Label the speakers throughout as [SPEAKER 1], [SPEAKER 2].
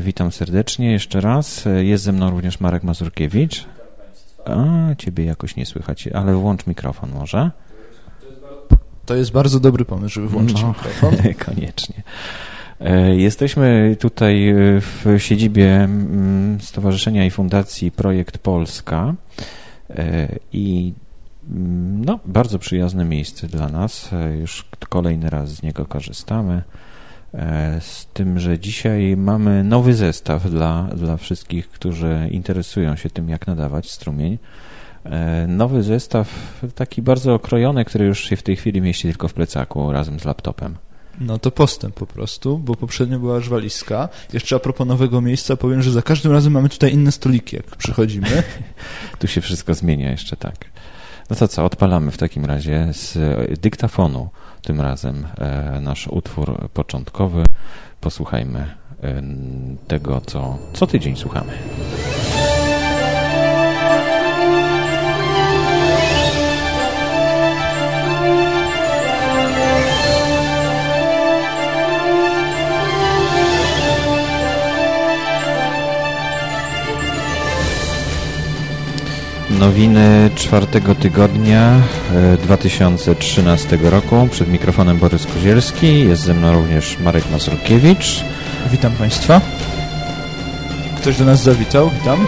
[SPEAKER 1] witam serdecznie jeszcze raz. Jest ze mną również Marek Mazurkiewicz. A, ciebie jakoś nie słychać, ale włącz mikrofon może.
[SPEAKER 2] To jest bardzo dobry pomysł, żeby włączyć
[SPEAKER 1] No,
[SPEAKER 2] mikrofon.
[SPEAKER 1] Koniecznie. E, Jesteśmy tutaj w siedzibie mm, Stowarzyszenia i Fundacji Projekt Polska E, i mm, no, bardzo przyjazne miejsce dla nas. E, Już kolejny raz z niego korzystamy. E, Z tym, że dzisiaj mamy nowy zestaw dla, dla wszystkich, którzy interesują się tym, jak nadawać strumień. E, Nowy zestaw, taki bardzo okrojony, który już się w tej chwili mieści tylko w plecaku razem z laptopem.
[SPEAKER 2] No to postęp po prostu, bo poprzednio była aż walizka. Jeszcze a propos nowego miejsca powiem, że za każdym razem mamy tutaj inne stoliki, jak przychodzimy.
[SPEAKER 1] Tu się wszystko zmienia jeszcze tak. No to co, odpalamy w takim razie z dyktafonu tym razem e, nasz utwór początkowy. Posłuchajmy e, tego, co co tydzień słuchamy. Nowiny czwartego tygodnia e, 2013 roku. Przed mikrofonem Borys Kozielski. Jest ze mną również Marek Mazurkiewicz.
[SPEAKER 2] Witam Państwa. Ktoś do nas zawitał, witam.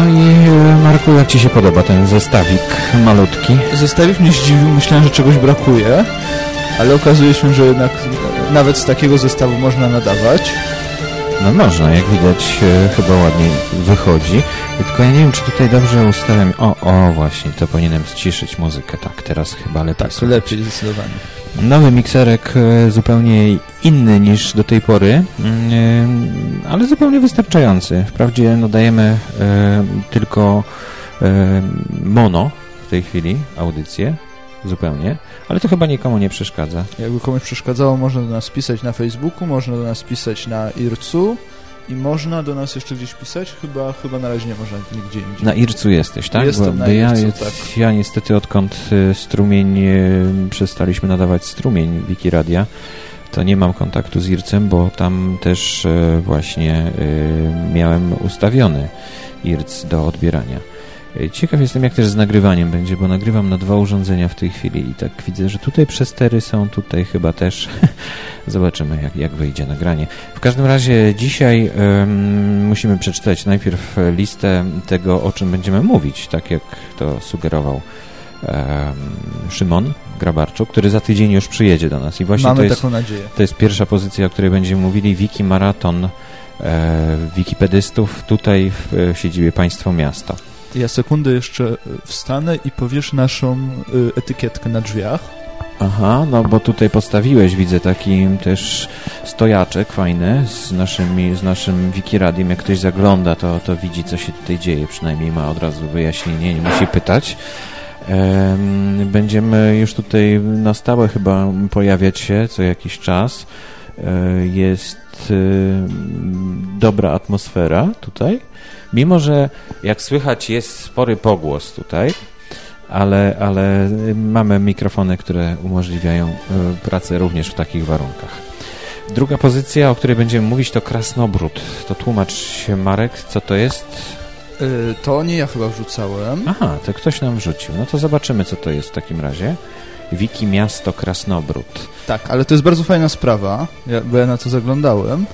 [SPEAKER 1] No i e, Marku, jak Ci się podoba ten zestawik malutki?
[SPEAKER 2] Zestawik mnie zdziwił, myślałem, że czegoś brakuje, ale okazuje się, że jednak nawet z takiego zestawu można nadawać.
[SPEAKER 1] No można, jak widać e, chyba ładnie wychodzi. Tylko ja nie wiem, czy tutaj dobrze ustawiam. O, o, właśnie, to powinienem ściszyć muzykę. Tak, teraz chyba lepiej.
[SPEAKER 2] Tak,
[SPEAKER 1] słychać.
[SPEAKER 2] lepiej zdecydowanie.
[SPEAKER 1] Nowy mikserek e, zupełnie inny niż do tej pory, mm, e, ale zupełnie wystarczający. Wprawdzie no, dajemy e, tylko mono w tej chwili, audycję, zupełnie, ale to chyba nikomu nie przeszkadza.
[SPEAKER 2] Jakby komuś przeszkadzało, można do nas pisać na Facebooku, można do nas pisać na IRC-u i można do nas jeszcze gdzieś pisać. Chyba, chyba na razie nie można nigdzie indziej.
[SPEAKER 1] Na Ircu jesteś, tak?
[SPEAKER 2] Jestem na
[SPEAKER 1] ja,
[SPEAKER 2] Ircu, tak.
[SPEAKER 1] ja niestety odkąd e, strumień, e, przestaliśmy nadawać strumień Wikiradia, to nie mam kontaktu z Ircem, bo tam też e, właśnie miałem ustawiony Irc do odbierania. E, Ciekaw jestem, jak też z nagrywaniem będzie, bo nagrywam na dwa urządzenia w tej chwili i tak widzę, że tutaj przestery są, tutaj chyba też. Zobaczymy, jak, jak wyjdzie nagranie. W każdym razie dzisiaj musimy przeczytać najpierw listę tego, o czym będziemy mówić, tak jak to sugerował em, Szymon Grabarczuk, który za tydzień już przyjedzie do nas. I właśnie
[SPEAKER 2] Mamy
[SPEAKER 1] to jest,
[SPEAKER 2] taką nadzieję.
[SPEAKER 1] to jest pierwsza pozycja, o której będziemy mówili, Wiki Maraton e, wikipedystów tutaj w, w siedzibie Państwo Miasto.
[SPEAKER 2] Ja sekundę jeszcze y, wstanę i powiesz naszą y, etykietkę na drzwiach.
[SPEAKER 1] Aha, no bo tutaj postawiłeś, widzę taki też stojaczek fajny z naszym, z naszym Wikiradiem. Jak ktoś zagląda, to, to widzi, co się tutaj dzieje. Przynajmniej ma od razu wyjaśnienie, nie musi pytać. Em, Będziemy już tutaj na stałe chyba pojawiać się co jakiś czas. E, Jest e, dobra atmosfera tutaj. Mimo, że jak słychać jest spory pogłos tutaj, ale, ale mamy mikrofony, które umożliwiają e, pracę również w takich warunkach. Druga pozycja, o której będziemy mówić, to krasnobród. To tłumacz się, Marek, co to jest?
[SPEAKER 2] Y, To nie ja chyba wrzucałem.
[SPEAKER 1] Aha, to ktoś nam wrzucił. No to zobaczymy, co to jest w takim razie. Wiki Miasto Krasnobród.
[SPEAKER 2] Tak, ale to jest bardzo fajna sprawa, ja, bo ja na to zaglądałem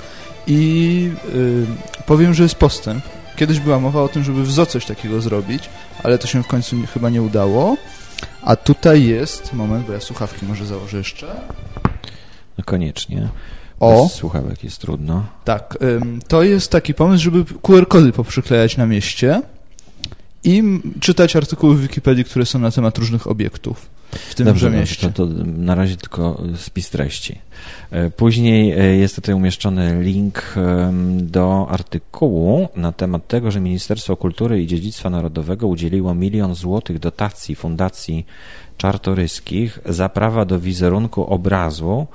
[SPEAKER 2] i y, powiem, że jest postęp. Kiedyś była mowa o tym, żeby w ZO coś takiego zrobić, ale to się w końcu nie, chyba nie udało. A tutaj jest, moment, bo ja słuchawki może założę jeszcze.
[SPEAKER 1] No koniecznie.
[SPEAKER 2] O,
[SPEAKER 1] Bez słuchawek jest trudno.
[SPEAKER 2] tak, ym, to jest taki pomysł, żeby QR-kody poprzyklejać na mieście i czytać artykuły w Wikipedii, które są na temat różnych obiektów w tym
[SPEAKER 1] Dobrze,
[SPEAKER 2] mieście.
[SPEAKER 1] to, to na razie tylko spis treści. E, Później e, jest tutaj umieszczony link do artykułu na temat tego, że Ministerstwo Kultury i Dziedzictwa Narodowego udzieliło milion złotych dotacji Fundacji Czartoryskich za prawa do wizerunku obrazu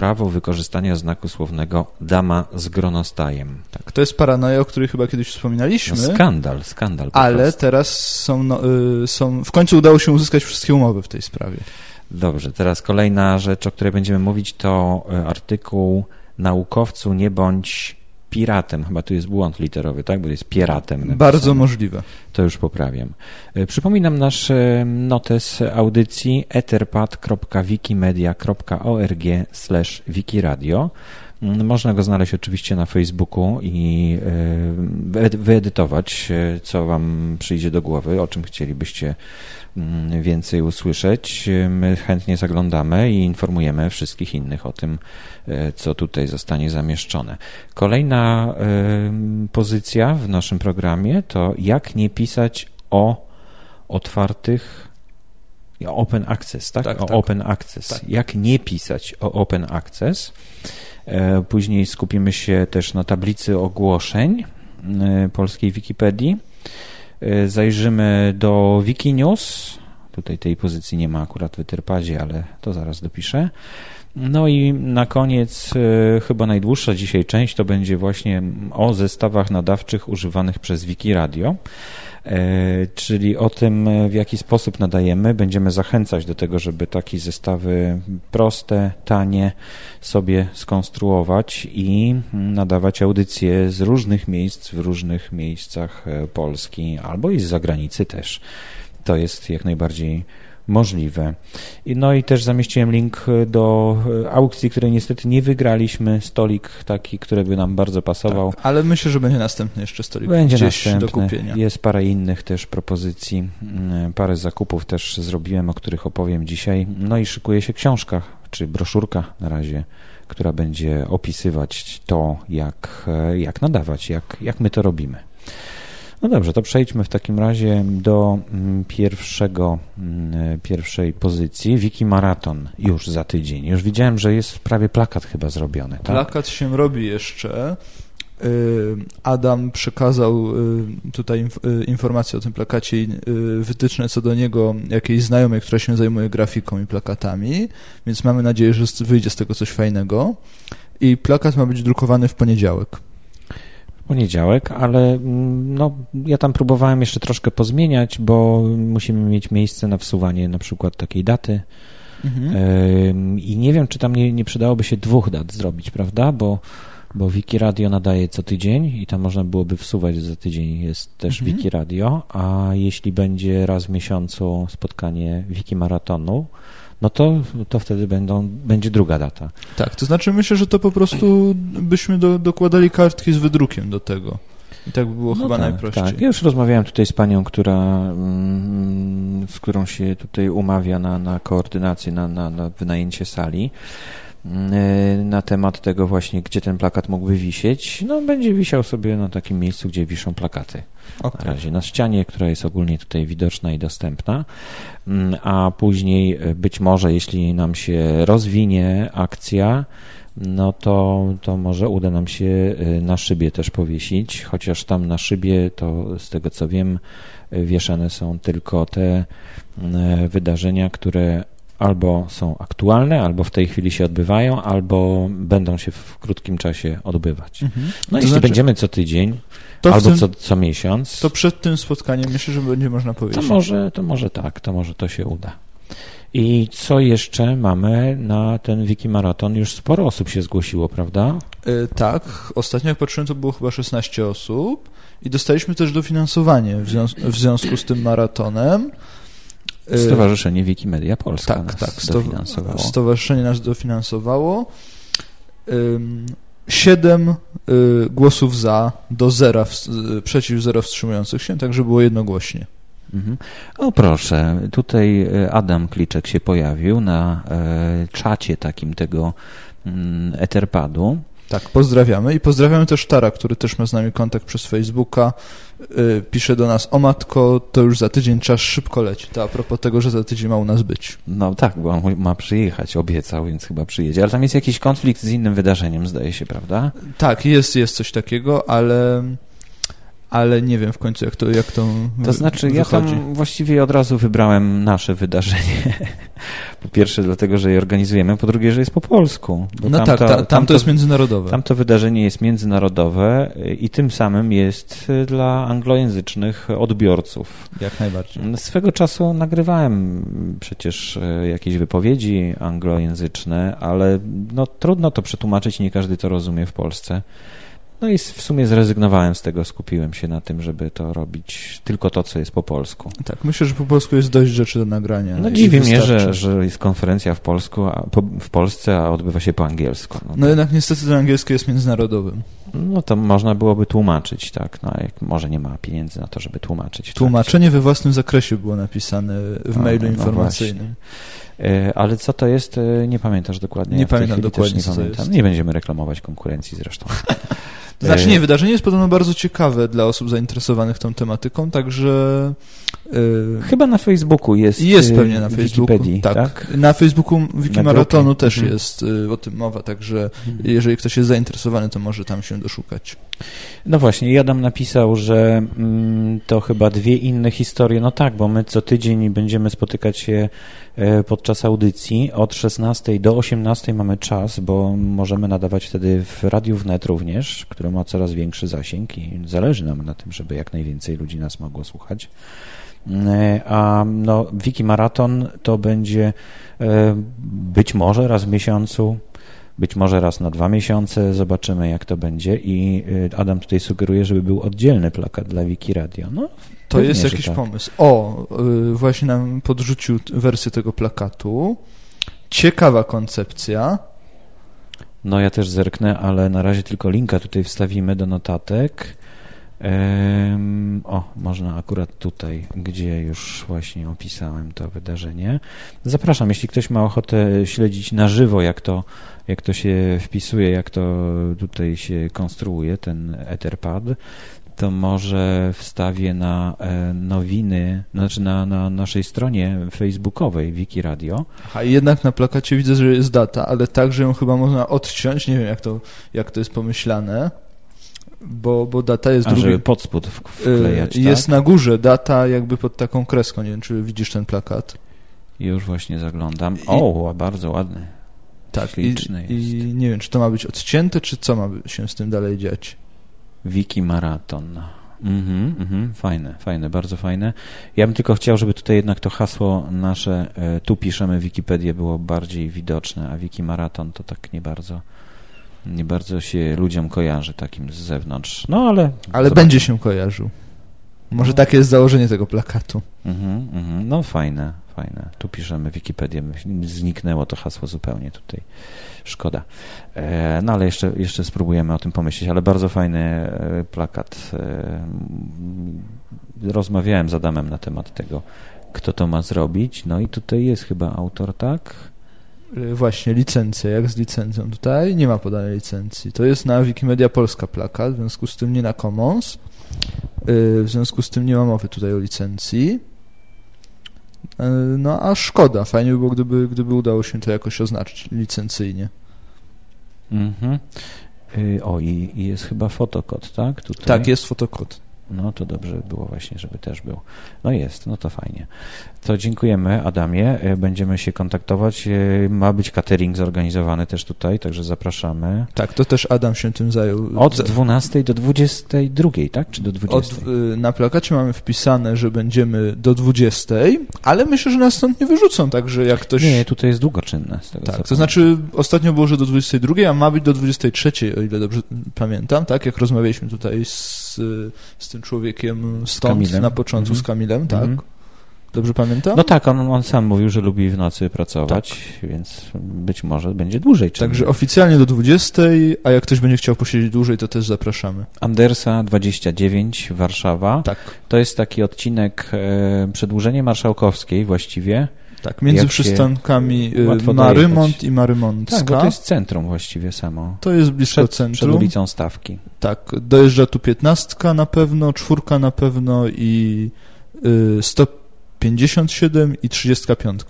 [SPEAKER 1] prawo wykorzystania znaku słownego dama z gronostajem.
[SPEAKER 2] Tak, to jest paranoja, o której chyba kiedyś wspominaliśmy.
[SPEAKER 1] No, skandal, skandal.
[SPEAKER 2] ale
[SPEAKER 1] prostu.
[SPEAKER 2] teraz są, no, y, są, w końcu udało się uzyskać wszystkie umowy w tej sprawie.
[SPEAKER 1] Dobrze, teraz kolejna rzecz, o której będziemy mówić, to e, artykuł naukowcu nie bądź piratem. Chyba tu jest błąd literowy, tak? Bo jest piratem. Napisane.
[SPEAKER 2] Bardzo możliwe.
[SPEAKER 1] To już poprawiam. E, przypominam nasz notes audycji etherpad.wikimedia.org wikiradio. Mm, można go znaleźć oczywiście na Facebooku i wyedytować, co Wam przyjdzie do głowy, o czym chcielibyście Mm, więcej usłyszeć, my chętnie zaglądamy i informujemy wszystkich innych o tym, e, co tutaj zostanie zamieszczone. Kolejna pozycja w naszym programie to jak nie pisać o otwartych Open Access, tak?
[SPEAKER 2] tak
[SPEAKER 1] o
[SPEAKER 2] tak.
[SPEAKER 1] Open Access. Tak. Jak nie pisać o Open Access. E, później skupimy się też na tablicy ogłoszeń e, polskiej Wikipedii. E, zajrzymy do Wikinews. Tutaj tej pozycji nie ma akurat w Etherpadzie, ale to zaraz dopiszę. No i na koniec, chyba najdłuższa dzisiaj część to będzie właśnie o zestawach nadawczych używanych przez Wikiradio. E, czyli o tym, w jaki sposób nadajemy. Będziemy zachęcać do tego, żeby takie zestawy proste, tanie sobie skonstruować i nadawać audycje z różnych miejsc, w różnych miejscach e, Polski albo i z zagranicy też. To jest jak najbardziej możliwe. No i też zamieściłem link do e, aukcji, której niestety nie wygraliśmy. Stolik taki, który by nam bardzo pasował.
[SPEAKER 2] Tak, ale myślę, że będzie następny jeszcze stolik
[SPEAKER 1] będzie
[SPEAKER 2] gdzieś
[SPEAKER 1] następny.
[SPEAKER 2] do kupienia.
[SPEAKER 1] Jest parę innych też propozycji. Mm, parę zakupów też zrobiłem, o których opowiem dzisiaj. No i szykuje się książka, czy broszurka na razie, która będzie opisywać to, jak, e, jak nadawać, jak, jak my to robimy. No dobrze, to przejdźmy w takim razie do mm, pierwszego, mm, pierwszej pozycji. Wiki Maraton już za tydzień. Już widziałem, że jest prawie plakat chyba zrobiony. Tak?
[SPEAKER 2] Plakat się robi jeszcze. Y, Adam przekazał y, tutaj y, informacje o tym plakacie i wytyczne co do niego jakiejś znajomej, która się zajmuje grafiką i plakatami, więc mamy nadzieję, że wyjdzie z tego coś fajnego. I plakat ma być drukowany w poniedziałek
[SPEAKER 1] poniedziałek, ale mm, no, ja tam próbowałem jeszcze troszkę pozmieniać, bo musimy mieć miejsce na wsuwanie na przykład takiej daty. Mhm. I nie wiem, czy tam nie, nie przydałoby się dwóch dat zrobić, prawda? Bo, bo Wiki Radio nadaje co tydzień i tam można byłoby wsuwać, za tydzień jest też mhm. Wiki Radio, a jeśli będzie raz w miesiącu spotkanie Wiki Maratonu, no to, to wtedy będą, będzie druga data.
[SPEAKER 2] Tak, to znaczy myślę, że to po prostu byśmy do, dokładali kartki z wydrukiem do tego. I tak by było no chyba tak, najprościej. Tak,
[SPEAKER 1] ja już rozmawiałem tutaj z panią, która, mm, z którą się tutaj umawia na, na koordynację, na, na, na wynajęcie sali na temat tego właśnie, gdzie ten plakat mógłby wisieć. No, będzie wisiał sobie na takim miejscu, gdzie wiszą plakaty. Okay. Na razie na ścianie, która jest ogólnie tutaj widoczna i dostępna, mm, a później e, być może, jeśli nam się rozwinie akcja, no to, to może uda nam się e, na szybie też powiesić, chociaż tam na szybie to z tego co wiem wieszane są tylko te wydarzenia, które albo są aktualne, albo w tej chwili się odbywają, albo będą się w krótkim czasie odbywać. Mhm. No to jeśli znaczy, będziemy co tydzień, albo tym, co, co miesiąc.
[SPEAKER 2] To przed tym spotkaniem myślę, że będzie można powiedzieć.
[SPEAKER 1] To może, to może tak, to może to się uda. I co jeszcze mamy na ten Wiki Maraton? Już sporo osób się zgłosiło, prawda?
[SPEAKER 2] Yy, tak, ostatnio jak patrzyłem, to było chyba 16 osób i dostaliśmy też dofinansowanie w, związ w związku z tym maratonem.
[SPEAKER 1] Y, Stowarzyszenie Wikimedia Polska
[SPEAKER 2] tak,
[SPEAKER 1] nas
[SPEAKER 2] tak,
[SPEAKER 1] dofinansowało.
[SPEAKER 2] Stowarzyszenie nas dofinansowało. Siedem y, głosów za do zera, y, przeciw zero wstrzymujących się, także było jednogłośnie.
[SPEAKER 1] Mhm. O proszę, tutaj Adam Kliczek się pojawił na czacie takim tego mm, Etherpadu.
[SPEAKER 2] Tak, pozdrawiamy i pozdrawiamy też Tara, który też ma z nami kontakt przez Facebooka. Yy, pisze do nas, o matko, to już za tydzień czas szybko leci. To a propos tego, że za tydzień ma u nas być.
[SPEAKER 1] No tak, bo on ma przyjechać, obiecał, więc chyba przyjedzie. Ale tam jest jakiś konflikt z innym wydarzeniem, zdaje się, prawda?
[SPEAKER 2] Tak, jest, jest coś takiego, ale ale nie wiem w końcu, jak to jak to
[SPEAKER 1] To znaczy,
[SPEAKER 2] wychodzi.
[SPEAKER 1] ja tam właściwie od razu wybrałem nasze wydarzenie. Po pierwsze, dlatego, że je organizujemy, po drugie, że jest po polsku.
[SPEAKER 2] No tamto, tak, ta, tam to jest międzynarodowe.
[SPEAKER 1] Tamto wydarzenie jest międzynarodowe i tym samym jest dla anglojęzycznych odbiorców.
[SPEAKER 2] Jak najbardziej.
[SPEAKER 1] Swego czasu nagrywałem przecież e, jakieś wypowiedzi anglojęzyczne, ale no, trudno to przetłumaczyć, nie każdy to rozumie w Polsce. No i w sumie zrezygnowałem z tego, skupiłem się na tym, żeby to robić tylko to, co jest po polsku.
[SPEAKER 2] Tak, myślę, że po polsku jest dość rzeczy do nagrania.
[SPEAKER 1] No dziwi mnie, że, że jest konferencja w, Polsku, a, po, w Polsce, a odbywa się po angielsku.
[SPEAKER 2] No, no jednak niestety ten angielski jest międzynarodowym.
[SPEAKER 1] No to można byłoby tłumaczyć, tak, no, jak może nie ma pieniędzy na to, żeby tłumaczyć.
[SPEAKER 2] Tłumaczenie we własnym zakresie było napisane w no, mailu no informacyjnym.
[SPEAKER 1] No ale co to jest, e, nie pamiętasz dokładnie.
[SPEAKER 2] Nie pamiętam dokładnie,
[SPEAKER 1] nie pamiętam.
[SPEAKER 2] to.
[SPEAKER 1] Nie będziemy reklamować konkurencji zresztą.
[SPEAKER 2] Znaczy nie, wydarzenie jest podobno bardzo ciekawe dla osób zainteresowanych tą tematyką, także...
[SPEAKER 1] Yy, Chyba na Facebooku jest
[SPEAKER 2] Jest pewnie na Facebooku,
[SPEAKER 1] tak.
[SPEAKER 2] tak. Na Facebooku Wikimaratonu też mhm. jest y, o tym mowa, także mhm. jeżeli ktoś jest zainteresowany, to może tam się doszukać.
[SPEAKER 1] No właśnie, Jadam napisał, że mm, to chyba dwie inne historie. No tak, bo my co tydzień będziemy spotykać się e, podczas audycji. Od 16 do 18 mamy czas, bo możemy nadawać wtedy w Radiu Wnet również, które ma coraz większy zasięg i zależy nam na tym, żeby jak najwięcej ludzi nas mogło słuchać. E, a no, Wiki Maraton to będzie e, być może raz w miesiącu być może raz na dwa miesiące, zobaczymy jak to będzie i y, Adam tutaj sugeruje, żeby był oddzielny plakat dla Wiki Radio. No,
[SPEAKER 2] to jest jakiś tak. pomysł. O, y, właśnie nam podrzucił wersję tego plakatu. Ciekawa koncepcja.
[SPEAKER 1] No ja też zerknę, ale na razie tylko linka tutaj wstawimy do notatek. O, można akurat tutaj, gdzie już właśnie opisałem to wydarzenie. Zapraszam, jeśli ktoś ma ochotę śledzić na żywo, jak to, jak to się wpisuje, jak to tutaj się konstruuje, ten Etherpad, to może wstawię na e, nowiny, znaczy na, na naszej stronie facebookowej Wiki Radio.
[SPEAKER 2] A jednak na plakacie widzę, że jest data, ale także ją chyba można odciąć, nie wiem jak to, jak to jest pomyślane bo, bo data jest
[SPEAKER 1] A,
[SPEAKER 2] drugi...
[SPEAKER 1] żeby pod spód wklejać,
[SPEAKER 2] y, Jest
[SPEAKER 1] tak?
[SPEAKER 2] na górze data jakby pod taką kreską, nie wiem, czy widzisz ten plakat.
[SPEAKER 1] Już właśnie zaglądam. O, bardzo ładny.
[SPEAKER 2] Tak, i, i, nie wiem, czy to ma być odcięte, czy co ma się z tym dalej dziać.
[SPEAKER 1] Wiki Maraton. Mhm, mhm, fajne, fajne, bardzo fajne. Ja bym tylko chciał, żeby tutaj jednak to hasło nasze, e, tu piszemy Wikipedię, było bardziej widoczne, a Wiki Maraton to tak nie bardzo nie bardzo się ludziom kojarzy takim z zewnątrz. No ale. Ale
[SPEAKER 2] zobaczymy. będzie się kojarzył. Może no. takie jest założenie tego plakatu.
[SPEAKER 1] Mhm, mhm. No fajne, fajne. Tu piszemy Wikipedię. Zniknęło to hasło zupełnie tutaj. Szkoda. E, no ale jeszcze, jeszcze spróbujemy o tym pomyśleć, ale bardzo fajny e, plakat. E, rozmawiałem z Adamem na temat tego, kto to ma zrobić. No i tutaj jest chyba autor, tak?
[SPEAKER 2] Y, właśnie, licencja, jak z licencją. Tutaj nie ma podanej licencji. To jest na Wikimedia Polska plakat, w związku z tym nie na Commons. Y, w związku z tym nie ma mowy tutaj o licencji. Y, no a szkoda, fajnie by było, gdyby, gdyby udało się to jakoś oznaczyć licencyjnie.
[SPEAKER 1] Mhm. O, i, i jest chyba fotokod, tak? Tutaj?
[SPEAKER 2] Tak, jest fotokod.
[SPEAKER 1] No to dobrze by było właśnie, żeby też był. No jest, no to fajnie. To dziękujemy Adamie. E, będziemy się kontaktować. E, ma być catering zorganizowany też tutaj, także zapraszamy.
[SPEAKER 2] Tak, to też Adam się tym zajął.
[SPEAKER 1] Od 12 do 22, tak? Czy do 20? Od,
[SPEAKER 2] y, na plakacie mamy wpisane, że będziemy do 20, ale myślę, że nas stąd nie wyrzucą, także jak ktoś...
[SPEAKER 1] Nie, tutaj jest długoczynne. Z tego
[SPEAKER 2] tak, to znaczy ostatnio było, że do 22, a ma być do 23, o ile dobrze pamiętam, tak? Jak rozmawialiśmy tutaj z, z tym człowiekiem stąd na początku, z Kamilem, tak? Mhm. Dobrze pamiętam?
[SPEAKER 1] No tak, on, on sam mówił, że lubi w nocy pracować, tak. więc być może będzie dłużej.
[SPEAKER 2] Także oficjalnie do 20, a jak ktoś będzie chciał posiedzieć dłużej, to też zapraszamy.
[SPEAKER 1] Andersa 29, Warszawa.
[SPEAKER 2] Tak.
[SPEAKER 1] To jest taki odcinek e, przedłużenie marszałkowskiej właściwie.
[SPEAKER 2] Tak, między przystankami y, Marymont i Marymontka.
[SPEAKER 1] Tak, bo to jest centrum właściwie samo.
[SPEAKER 2] To jest blisko
[SPEAKER 1] przed,
[SPEAKER 2] centrum.
[SPEAKER 1] Przed ulicą Stawki.
[SPEAKER 2] Tak, dojeżdża tu piętnastka na pewno, czwórka na pewno i y, 157 i 35.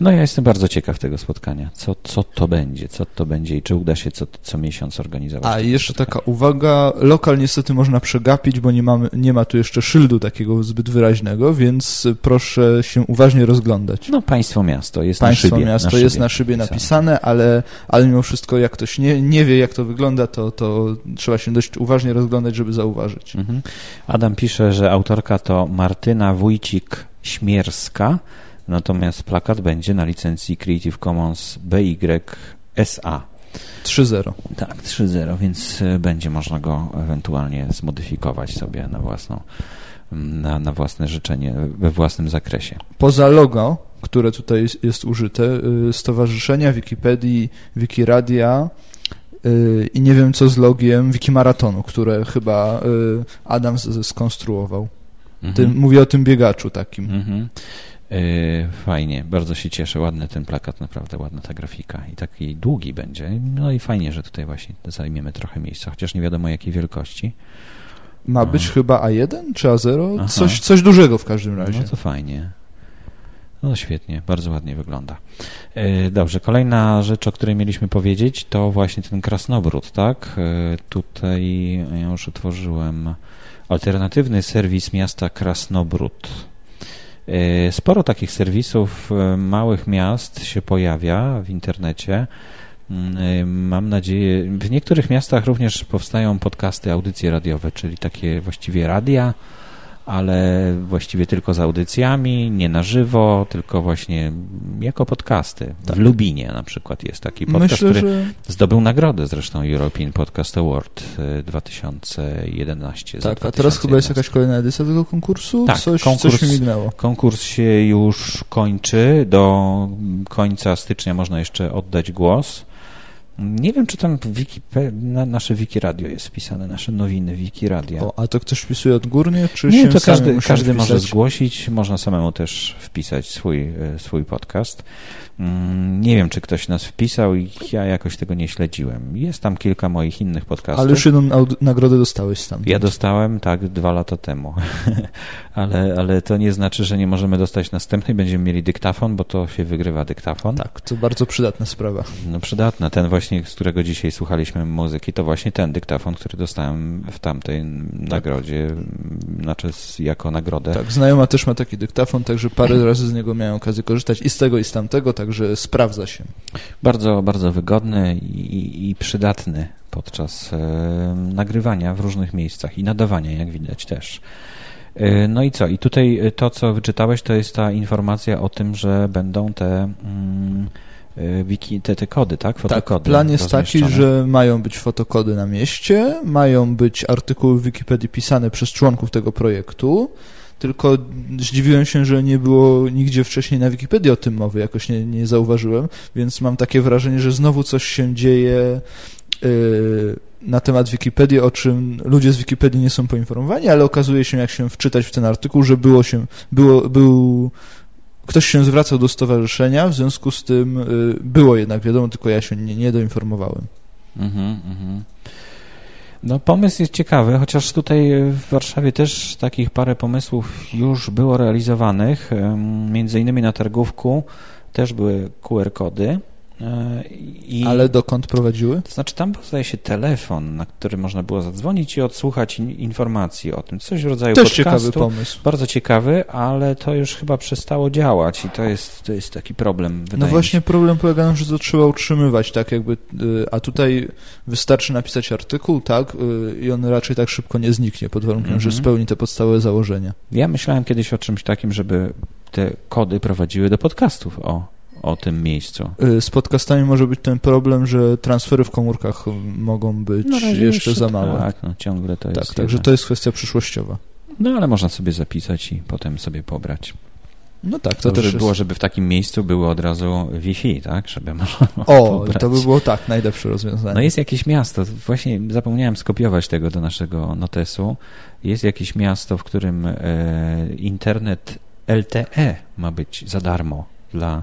[SPEAKER 1] No ja jestem bardzo ciekaw tego spotkania. Co, co to będzie? Co to będzie i czy uda się co, co miesiąc organizować?
[SPEAKER 2] A jeszcze spotkanie. taka uwaga, lokal niestety można przegapić, bo nie, mamy, nie ma tu jeszcze szyldu takiego zbyt wyraźnego, więc proszę się uważnie rozglądać.
[SPEAKER 1] No państwo miasto jest
[SPEAKER 2] państwo
[SPEAKER 1] na szybie.
[SPEAKER 2] miasto
[SPEAKER 1] na
[SPEAKER 2] jest na szybie napisane, ale, ale mimo wszystko jak ktoś nie, nie wie jak to wygląda, to, to trzeba się dość uważnie rozglądać, żeby zauważyć. Mhm.
[SPEAKER 1] Adam pisze, że autorka to Martyna Wójcik-Śmierska, natomiast plakat będzie na licencji Creative Commons BYSA.
[SPEAKER 2] 3.0.
[SPEAKER 1] Tak, 3.0, więc e, będzie można go ewentualnie zmodyfikować sobie na własną na, na własne życzenie, we własnym zakresie.
[SPEAKER 2] Poza logo, które tutaj jest, jest użyte, y, stowarzyszenia, Wikipedii, Wikiradia, y, i nie wiem co z logiem Wikimaratonu, które chyba y, Adam skonstruował. Mhm. Tym, mówię o tym biegaczu takim. Mhm.
[SPEAKER 1] Yy, fajnie, bardzo się cieszę. Ładny ten plakat, naprawdę ładna ta grafika. I taki długi będzie. No i fajnie, że tutaj właśnie zajmiemy trochę miejsca, chociaż nie wiadomo jakiej wielkości.
[SPEAKER 2] Ma być no. chyba A1 czy A0? Coś, coś dużego w każdym razie.
[SPEAKER 1] No to fajnie. No świetnie, bardzo ładnie wygląda. Yy, dobrze, kolejna rzecz, o której mieliśmy powiedzieć, to właśnie ten krasnobród, tak? Yy, tutaj ja już otworzyłem alternatywny serwis miasta Krasnobród. E, sporo takich serwisów e, małych miast się pojawia w internecie. Mm, e, mam nadzieję, w niektórych miastach również powstają podcasty, audycje radiowe, czyli takie właściwie radia, ale właściwie tylko z audycjami, nie na żywo, tylko właśnie jako podcasty. Tak. W Lubinie na przykład jest taki podcast, Myślę, który że... zdobył nagrodę zresztą European Podcast Award 2011.
[SPEAKER 2] Tak, a teraz chyba jest jakaś kolejna edycja tego konkursu?
[SPEAKER 1] Tak,
[SPEAKER 2] coś,
[SPEAKER 1] konkurs,
[SPEAKER 2] coś mi mignęło.
[SPEAKER 1] Konkurs się już kończy. Do końca stycznia można jeszcze oddać głos. Nie wiem, czy tam wiki, na nasze Wiki Radio jest wpisane, nasze nowiny Wiki Radio.
[SPEAKER 2] O, a to ktoś wpisuje odgórnie, czy
[SPEAKER 1] Nie, to każdy, każdy może zgłosić, można samemu też wpisać swój, e, swój podcast. Mm, nie wiem, czy ktoś nas wpisał i ja jakoś tego nie śledziłem. Jest tam kilka moich innych podcastów.
[SPEAKER 2] Ale już jedną nagrodę dostałeś tam.
[SPEAKER 1] Ja dostałem, tak, dwa lata temu. ale, ale to nie znaczy, że nie możemy dostać następnej. Będziemy mieli dyktafon, bo to się wygrywa dyktafon.
[SPEAKER 2] Tak, to bardzo przydatna sprawa.
[SPEAKER 1] No przydatna. Ten właśnie, z którego dzisiaj słuchaliśmy muzyki, to właśnie ten dyktafon, który dostałem w tamtej tak. nagrodzie, znaczy jako nagrodę.
[SPEAKER 2] Tak, znajoma też ma taki dyktafon, także parę razy z niego miałem okazję korzystać i z tego, i z tamtego, tak także sprawdza się.
[SPEAKER 1] Bardzo, bardzo wygodny i, i przydatny podczas e, nagrywania w różnych miejscach i nadawania, jak widać też. E, no i co? I tutaj e, to, co wyczytałeś, to jest ta informacja o tym, że będą te. Mm, wiki, te, te kody, tak?
[SPEAKER 2] Fotokody tak, plan jest taki, że mają być fotokody na mieście, mają być artykuły w Wikipedii pisane przez członków tego projektu, tylko zdziwiłem się, że nie było nigdzie wcześniej na Wikipedii o tym mowy, jakoś nie, nie zauważyłem, więc mam takie wrażenie, że znowu coś się dzieje yy, na temat Wikipedii, o czym ludzie z Wikipedii nie są poinformowani, ale okazuje się, jak się wczytać w ten artykuł, że było się, było, był ktoś się zwracał do stowarzyszenia, w związku z tym yy, było jednak wiadomo, tylko ja się nie, nie doinformowałem. Mhm, mhm.
[SPEAKER 1] No pomysł jest ciekawy, chociaż tutaj w Warszawie też takich parę pomysłów już było realizowanych. Między innymi na targówku też były QR-kody
[SPEAKER 2] i, Ale dokąd prowadziły?
[SPEAKER 1] To znaczy tam zdaje się telefon, na który można było zadzwonić i odsłuchać in, informacji o tym. Coś w rodzaju
[SPEAKER 2] Też podcastu. ciekawy pomysł.
[SPEAKER 1] Bardzo ciekawy, ale to już chyba przestało działać i to jest, to jest taki problem.
[SPEAKER 2] No właśnie problem polega na tym, że to trzeba utrzymywać, tak jakby, y, a tutaj wystarczy napisać artykuł, tak, y, i on raczej tak szybko nie zniknie, pod warunkiem, mm -hmm. że mhm. spełni te podstawowe założenia.
[SPEAKER 1] Ja myślałem kiedyś o czymś takim, żeby te kody prowadziły do podcastów, o o tym miejscu.
[SPEAKER 2] Y, z podcastami może być ten problem, że transfery w komórkach mogą być no, jeszcze, jeszcze za małe.
[SPEAKER 1] Tak, no, ciągle to jest.
[SPEAKER 2] Tak, także to jest kwestia przyszłościowa.
[SPEAKER 1] No ale można sobie zapisać i potem sobie pobrać.
[SPEAKER 2] No tak, to, to też
[SPEAKER 1] żeby było, żeby w takim miejscu było od razu Wi-Fi, tak? Żeby można
[SPEAKER 2] O, pobrać. to by było tak, najlepsze rozwiązanie.
[SPEAKER 1] No jest jakieś miasto, właśnie zapomniałem skopiować tego do naszego notesu. Jest jakieś miasto, w którym e, internet LTE ma być za darmo dla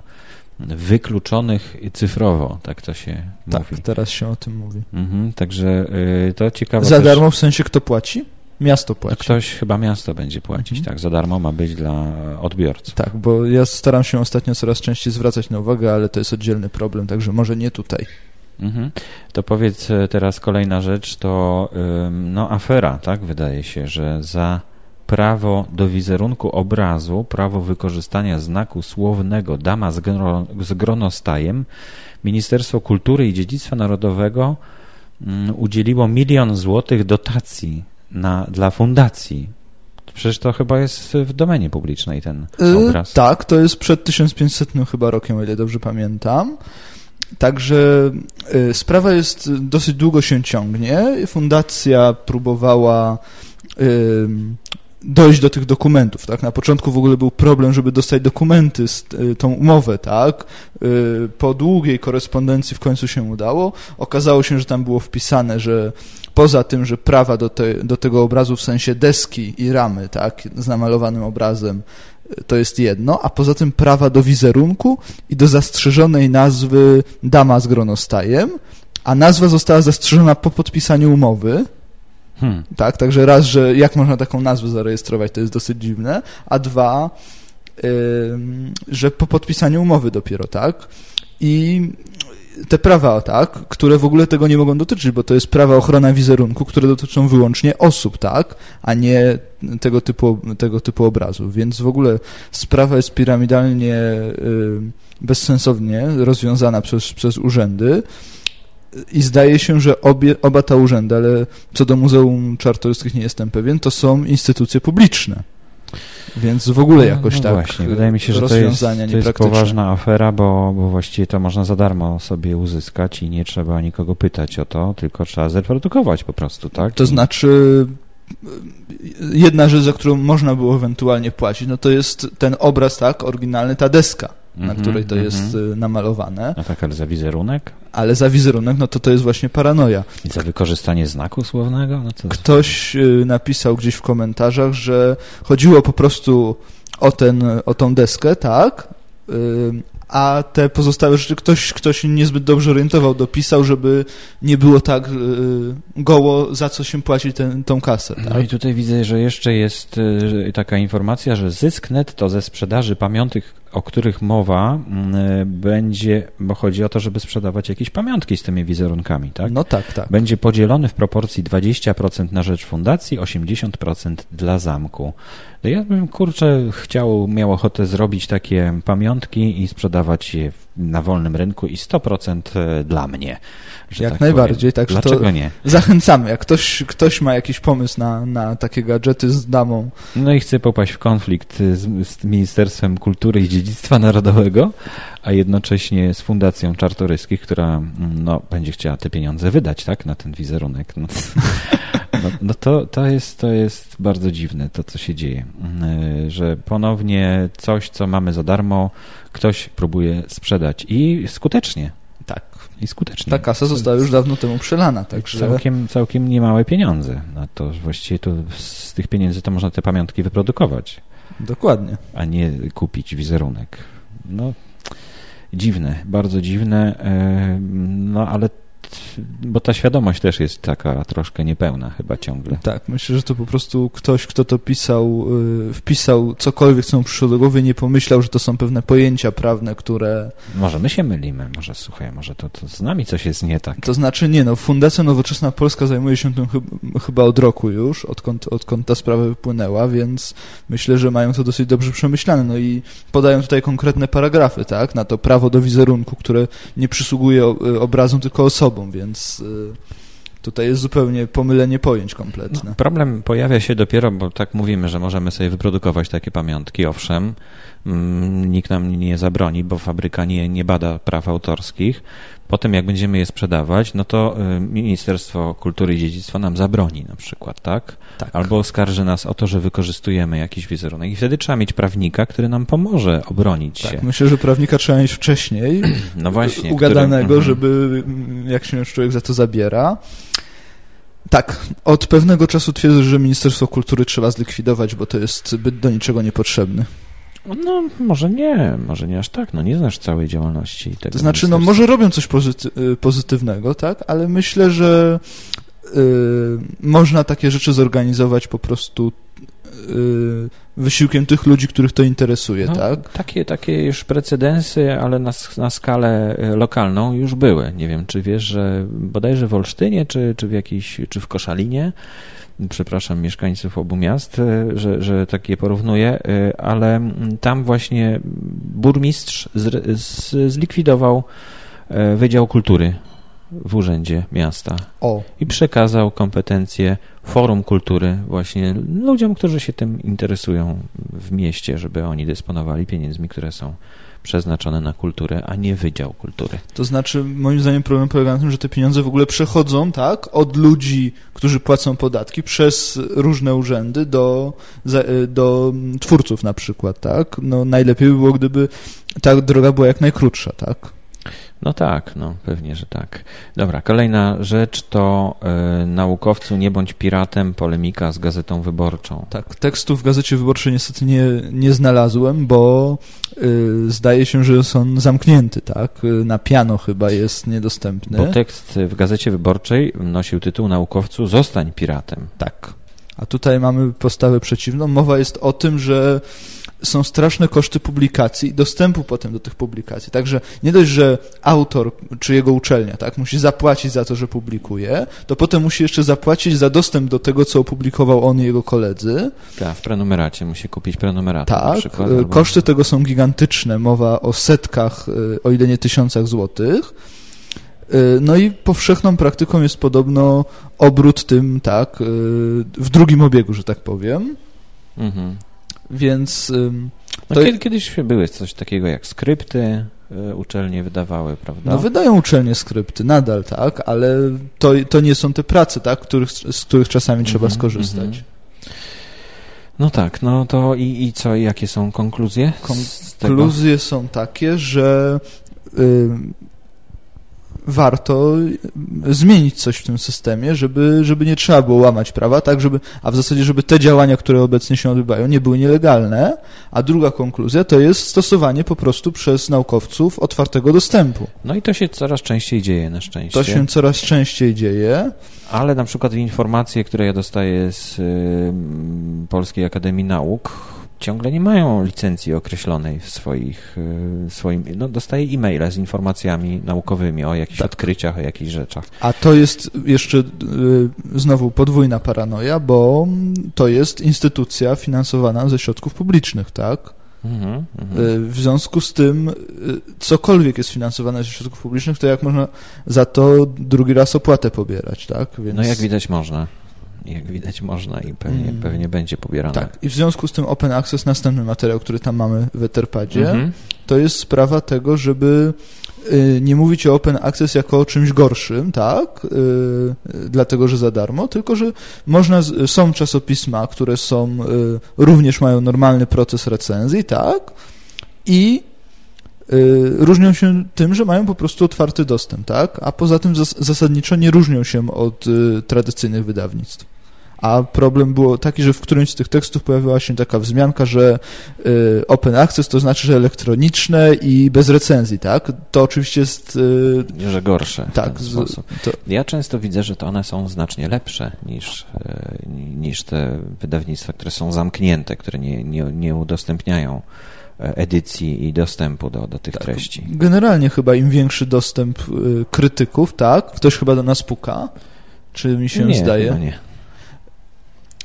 [SPEAKER 1] wykluczonych cyfrowo, tak to się
[SPEAKER 2] tak,
[SPEAKER 1] mówi.
[SPEAKER 2] Tak, teraz się o tym mówi.
[SPEAKER 1] Mhm, także y, to ciekawe.
[SPEAKER 2] Za też... darmo w sensie kto płaci? Miasto płaci.
[SPEAKER 1] ktoś chyba miasto będzie płacić, mhm. tak. Za darmo ma być dla odbiorców.
[SPEAKER 2] Tak, bo ja staram się ostatnio coraz częściej zwracać na uwagę, ale to jest oddzielny problem, także może nie tutaj.
[SPEAKER 1] Mhm. To powiedz e, teraz kolejna rzecz, to no afera, tak? Wydaje się, że za prawo do wizerunku obrazu, prawo wykorzystania znaku słownego dama z, gro, z gronostajem, Ministerstwo Kultury i Dziedzictwa Narodowego mm, udzieliło milion złotych dotacji na, dla fundacji. Przecież to chyba jest w domenie publicznej ten y, obraz.
[SPEAKER 2] Yy, tak, to jest przed 1500 chyba rokiem, o ile dobrze pamiętam. Także y, sprawa jest dosyć długo się ciągnie. Fundacja próbowała y, dojść do tych dokumentów, tak? Na początku w ogóle był problem, żeby dostać dokumenty, z, y, tą umowę, tak? Y, po długiej korespondencji w końcu się udało. Okazało się, że tam było wpisane, że poza tym, że prawa do, te, do tego obrazu w sensie deski i ramy, tak? Z namalowanym obrazem y, to jest jedno, a poza tym prawa do wizerunku i do zastrzeżonej nazwy dama z gronostajem, a nazwa została zastrzeżona po podpisaniu umowy, Hmm. Tak, także raz, że jak można taką nazwę zarejestrować, to jest dosyć dziwne, a dwa, yy, że po podpisaniu umowy dopiero, tak? I te prawa, tak, które w ogóle tego nie mogą dotyczyć, bo to jest prawa ochrona wizerunku, które dotyczą wyłącznie osób, tak, a nie tego typu, tego typu obrazów. Więc w ogóle sprawa jest piramidalnie yy, bezsensownie rozwiązana przez, przez urzędy i zdaje się, że obie, oba te urzędy, ale co do Muzeum Czartoryskich nie jestem pewien, to są instytucje publiczne. Więc w ogóle no, jakoś no tak
[SPEAKER 1] właśnie, wydaje mi się, że to jest, to jest poważna afera, bo, bo właściwie to można za darmo sobie uzyskać i nie trzeba nikogo pytać o to, tylko trzeba zreprodukować po prostu, tak?
[SPEAKER 2] To znaczy jedna rzecz, za którą można było ewentualnie płacić, no to jest ten obraz, tak, oryginalny, ta deska na mm -hmm, której to mm -hmm. jest y, namalowane.
[SPEAKER 1] No tak, ale za wizerunek?
[SPEAKER 2] Ale za wizerunek, no to to jest właśnie paranoja.
[SPEAKER 1] I za wykorzystanie znaku słownego? No
[SPEAKER 2] to... Ktoś y, napisał gdzieś w komentarzach, że chodziło po prostu o, ten, o tą deskę, tak, y, a te pozostałe rzeczy ktoś, ktoś niezbyt dobrze orientował, dopisał, żeby nie było tak goło, za co się płaci ten, tą kasę. Tak?
[SPEAKER 1] No i tutaj widzę, że jeszcze jest taka informacja, że zysk netto ze sprzedaży pamiątek o których mowa mm, będzie, bo chodzi o to, żeby sprzedawać jakieś pamiątki z tymi wizerunkami, tak?
[SPEAKER 2] No tak, tak.
[SPEAKER 1] Będzie podzielony w proporcji 20% na rzecz fundacji, 80% dla zamku. No ja bym, kurczę, chciał, miał ochotę zrobić takie pamiątki i sprzedawać je na wolnym rynku i 100% e, dla mnie.
[SPEAKER 2] Jak tak najbardziej. Tak,
[SPEAKER 1] Dlaczego nie?
[SPEAKER 2] Zachęcamy. Jak ktoś, ktoś ma jakiś pomysł na, na takie gadżety z damą.
[SPEAKER 1] No i chce popaść w konflikt z, z Ministerstwem Kultury i Dziedzictwa Narodowego, a jednocześnie z Fundacją Czartoryskich, która no, będzie chciała te pieniądze wydać tak, na ten wizerunek. No, no, no to, to, jest, to jest bardzo dziwne, to co się dzieje. E, że ponownie coś, co mamy za darmo, ktoś próbuje sprzedać i skutecznie.
[SPEAKER 2] Tak.
[SPEAKER 1] I skutecznie.
[SPEAKER 2] Ta kasa została już dawno temu przelana. Także...
[SPEAKER 1] Całkiem, całkiem niemałe pieniądze. No to właściwie to z tych pieniędzy to można te pamiątki wyprodukować.
[SPEAKER 2] Dokładnie.
[SPEAKER 1] A nie kupić wizerunek. No, dziwne, bardzo dziwne, e, no ale bo ta świadomość też jest taka troszkę niepełna chyba ciągle.
[SPEAKER 2] Tak, myślę, że to po prostu ktoś, kto to pisał, yy, wpisał cokolwiek, co mu przyszło do głowy, nie pomyślał, że to są pewne pojęcia prawne, które...
[SPEAKER 1] Może my się mylimy, może słuchaj, może to, to z nami coś jest nie tak.
[SPEAKER 2] To znaczy nie, no Fundacja Nowoczesna Polska zajmuje się tym chyba, chyba od roku już, odkąd, odkąd ta sprawa wypłynęła, więc myślę, że mają to dosyć dobrze przemyślane, no i podają tutaj konkretne paragrafy, tak, na to prawo do wizerunku, które nie przysługuje obrazom, tylko osobom, więc y, tutaj jest zupełnie pomylenie pojęć kompletne. No,
[SPEAKER 1] problem pojawia się dopiero, bo tak mówimy, że możemy sobie wyprodukować takie pamiątki, owszem, mm, nikt nam nie zabroni, bo fabryka nie, nie bada praw autorskich, Potem, jak będziemy je sprzedawać, no to y, Ministerstwo Kultury i Dziedzictwa nam zabroni na przykład, tak? tak? Albo oskarży nas o to, że wykorzystujemy jakiś wizerunek. I wtedy trzeba mieć prawnika, który nam pomoże obronić tak, się.
[SPEAKER 2] Myślę, że prawnika trzeba mieć wcześniej.
[SPEAKER 1] No właśnie.
[SPEAKER 2] Ugadanego, który... żeby mm, jak się już człowiek za to zabiera. Tak, od pewnego czasu twierdzę, że Ministerstwo Kultury trzeba zlikwidować, bo to jest zbyt do niczego niepotrzebny.
[SPEAKER 1] No, może nie, może nie aż tak, no nie znasz całej działalności.
[SPEAKER 2] Tego to znaczy, no może robią coś pozyty y, pozytywnego, tak, ale myślę, że można takie rzeczy zorganizować po prostu wysiłkiem tych ludzi, których to interesuje, no, tak?
[SPEAKER 1] Takie, takie już precedensy, ale na, na skalę lokalną już były. Nie wiem, czy wiesz, że bodajże w Olsztynie, czy, czy w jakiejś, czy w Koszalinie przepraszam mieszkańców obu miast, e, że, że takie porównuję, e, ale tam właśnie burmistrz z, z, zlikwidował e, Wydział Kultury w urzędzie miasta
[SPEAKER 2] o.
[SPEAKER 1] i przekazał kompetencje Forum Kultury właśnie ludziom, którzy się tym interesują w mieście, żeby oni dysponowali pieniędzmi, które są przeznaczone na kulturę, a nie Wydział Kultury.
[SPEAKER 2] To znaczy, moim zdaniem problem polega na tym, że te pieniądze w ogóle przechodzą, tak, od ludzi, którzy płacą podatki, przez różne urzędy do, do twórców na przykład, tak. No, najlepiej by było, gdyby ta droga była jak najkrótsza, tak.
[SPEAKER 1] No tak, no pewnie, że tak. Dobra, kolejna rzecz to y, naukowcu nie bądź piratem, polemika z Gazetą Wyborczą.
[SPEAKER 2] Tak, tekstów w Gazecie Wyborczej niestety nie, nie znalazłem, bo y, zdaje się, że jest on zamknięty, tak? Na piano chyba jest niedostępny.
[SPEAKER 1] Bo tekst w Gazecie Wyborczej nosił tytuł naukowcu zostań piratem.
[SPEAKER 2] Tak. A tutaj mamy postawę przeciwną. Mowa jest o tym, że są straszne koszty publikacji i dostępu potem do tych publikacji. Także nie dość, że autor czy jego uczelnia tak, musi zapłacić za to, że publikuje, to potem musi jeszcze zapłacić za dostęp do tego, co opublikował on i jego koledzy.
[SPEAKER 1] Tak, w prenumeracie musi kupić prenumeratę
[SPEAKER 2] tak,
[SPEAKER 1] przykład,
[SPEAKER 2] albo... koszty tego są gigantyczne, mowa o setkach, y, o ile nie tysiącach złotych. Y, no i powszechną praktyką jest podobno obrót tym, tak, y, w drugim obiegu, że tak powiem. Mhm. Więc...
[SPEAKER 1] No, kiedy, kiedyś były coś takiego jak skrypty, y, uczelnie wydawały, prawda?
[SPEAKER 2] No wydają uczelnie skrypty, nadal, tak, ale to, to nie są te prace, tak, których, z których czasami mm -hmm, trzeba skorzystać. Mm -hmm.
[SPEAKER 1] No tak, no to i, i co, jakie są konkluzje?
[SPEAKER 2] Konkluzje są takie, że y, warto zmienić coś w tym systemie, żeby, żeby nie trzeba było łamać prawa, tak, żeby, a w zasadzie, żeby te działania, które obecnie się odbywają, nie były nielegalne. A druga konkluzja to jest stosowanie po prostu przez naukowców otwartego dostępu.
[SPEAKER 1] No i to się coraz częściej dzieje, na szczęście.
[SPEAKER 2] To się coraz częściej dzieje.
[SPEAKER 1] Ale na przykład informacje, które ja dostaję z Polskiej Akademii Nauk, ciągle nie mają licencji określonej w swoich, y, swoim, no dostaje e-maile z informacjami naukowymi o jakichś tak. odkryciach, o jakichś rzeczach.
[SPEAKER 2] A to jest jeszcze y, znowu podwójna paranoja, bo to jest instytucja finansowana ze środków publicznych, tak? Mhm, mhm. Y, w związku z tym, cokolwiek jest finansowane ze środków publicznych, to jak można za to drugi raz opłatę pobierać, tak?
[SPEAKER 1] Więc... No jak widać można jak widać można i pewnie, mm. pewnie będzie pobierane.
[SPEAKER 2] Tak, i w związku z tym Open Access, następny materiał, który tam mamy w Etherpadzie, mm -hmm. to jest sprawa tego, żeby y, nie mówić o Open Access jako o czymś gorszym, tak, y, dlatego, że za darmo, tylko, że można, są czasopisma, które są, y, również mają normalny proces recenzji, tak, i różnią się tym, że mają po prostu otwarty dostęp, tak? A poza tym zasadniczo nie różnią się od tradycyjnych wydawnictw. A problem było taki, że w którymś z tych tekstów pojawiła się taka wzmianka, że y, open access to znaczy, że elektroniczne i bez recenzji, tak? To oczywiście jest...
[SPEAKER 1] Y, że gorsze tak, sposób. To... Ja często widzę, że to one są znacznie lepsze niż, y, niż te wydawnictwa, które są zamknięte, które nie, nie, nie udostępniają e, edycji i dostępu do, do tych tak. treści.
[SPEAKER 2] Generalnie chyba im większy dostęp krytyków, tak? Ktoś chyba do nas puka, czy mi się
[SPEAKER 1] nie,
[SPEAKER 2] zdaje?
[SPEAKER 1] Chyba nie.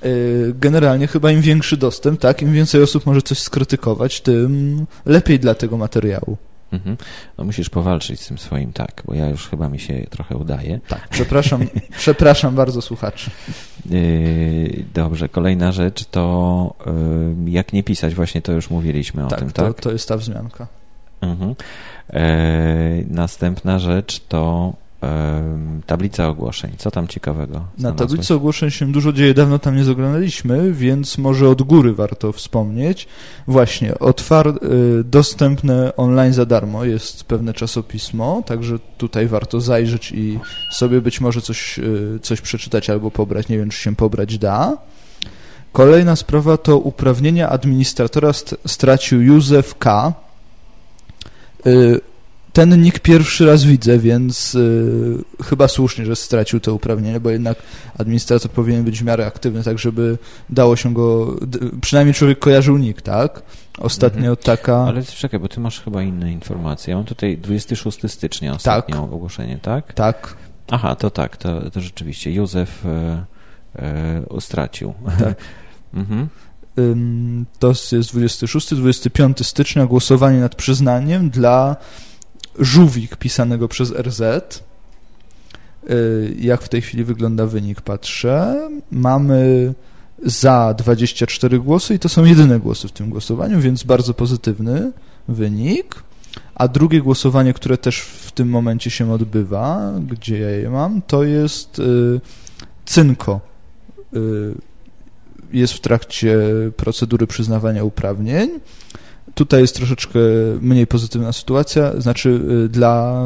[SPEAKER 2] Y, generalnie chyba im większy dostęp, tak, im więcej osób może coś skrytykować, tym lepiej dla tego materiału.
[SPEAKER 1] Mhm. No musisz powalczyć z tym swoim tak, bo ja już chyba mi się trochę udaje.
[SPEAKER 2] Tak, przepraszam, przepraszam bardzo słuchaczy.
[SPEAKER 1] Yy, dobrze, kolejna rzecz to yy, jak nie pisać, właśnie to już mówiliśmy
[SPEAKER 2] tak,
[SPEAKER 1] o tym,
[SPEAKER 2] to,
[SPEAKER 1] tak?
[SPEAKER 2] to jest ta wzmianka.
[SPEAKER 1] Mhm. Yy, następna rzecz to tablica ogłoszeń. Co tam ciekawego?
[SPEAKER 2] Na tablicy ogłoszeń się dużo dzieje, dawno tam nie zaglądaliśmy, więc może od góry warto wspomnieć. Właśnie, otwar y, dostępne online za darmo jest pewne czasopismo, także tutaj warto zajrzeć i sobie być może coś, y, coś przeczytać albo pobrać. Nie wiem, czy się pobrać da. Kolejna sprawa to uprawnienia administratora st stracił Józef K. Ten nick pierwszy raz widzę, więc y, chyba słusznie, że stracił to uprawnienie, bo jednak administrator powinien być w miarę aktywny, tak żeby dało się go, przynajmniej człowiek kojarzył nick, tak? Ostatnio mhm. taka...
[SPEAKER 1] Ale czekaj, bo ty masz chyba inne informacje. Ja mam tutaj 26 stycznia ostatnie tak. ogłoszenie, tak?
[SPEAKER 2] Tak.
[SPEAKER 1] Aha, to tak, to, to rzeczywiście Józef e, e, stracił. Tak.
[SPEAKER 2] mhm. To jest 26, 25 stycznia głosowanie nad przyznaniem dla żółwik pisanego przez RZ. Y, jak w tej chwili wygląda wynik, patrzę. Mamy za 24 głosy i to są jedyne głosy w tym głosowaniu, więc bardzo pozytywny wynik. A drugie głosowanie, które też w tym momencie się odbywa, gdzie ja je mam, to jest y, Cynko. Y, jest w trakcie procedury przyznawania uprawnień. Tutaj jest troszeczkę mniej pozytywna sytuacja, znaczy y, dla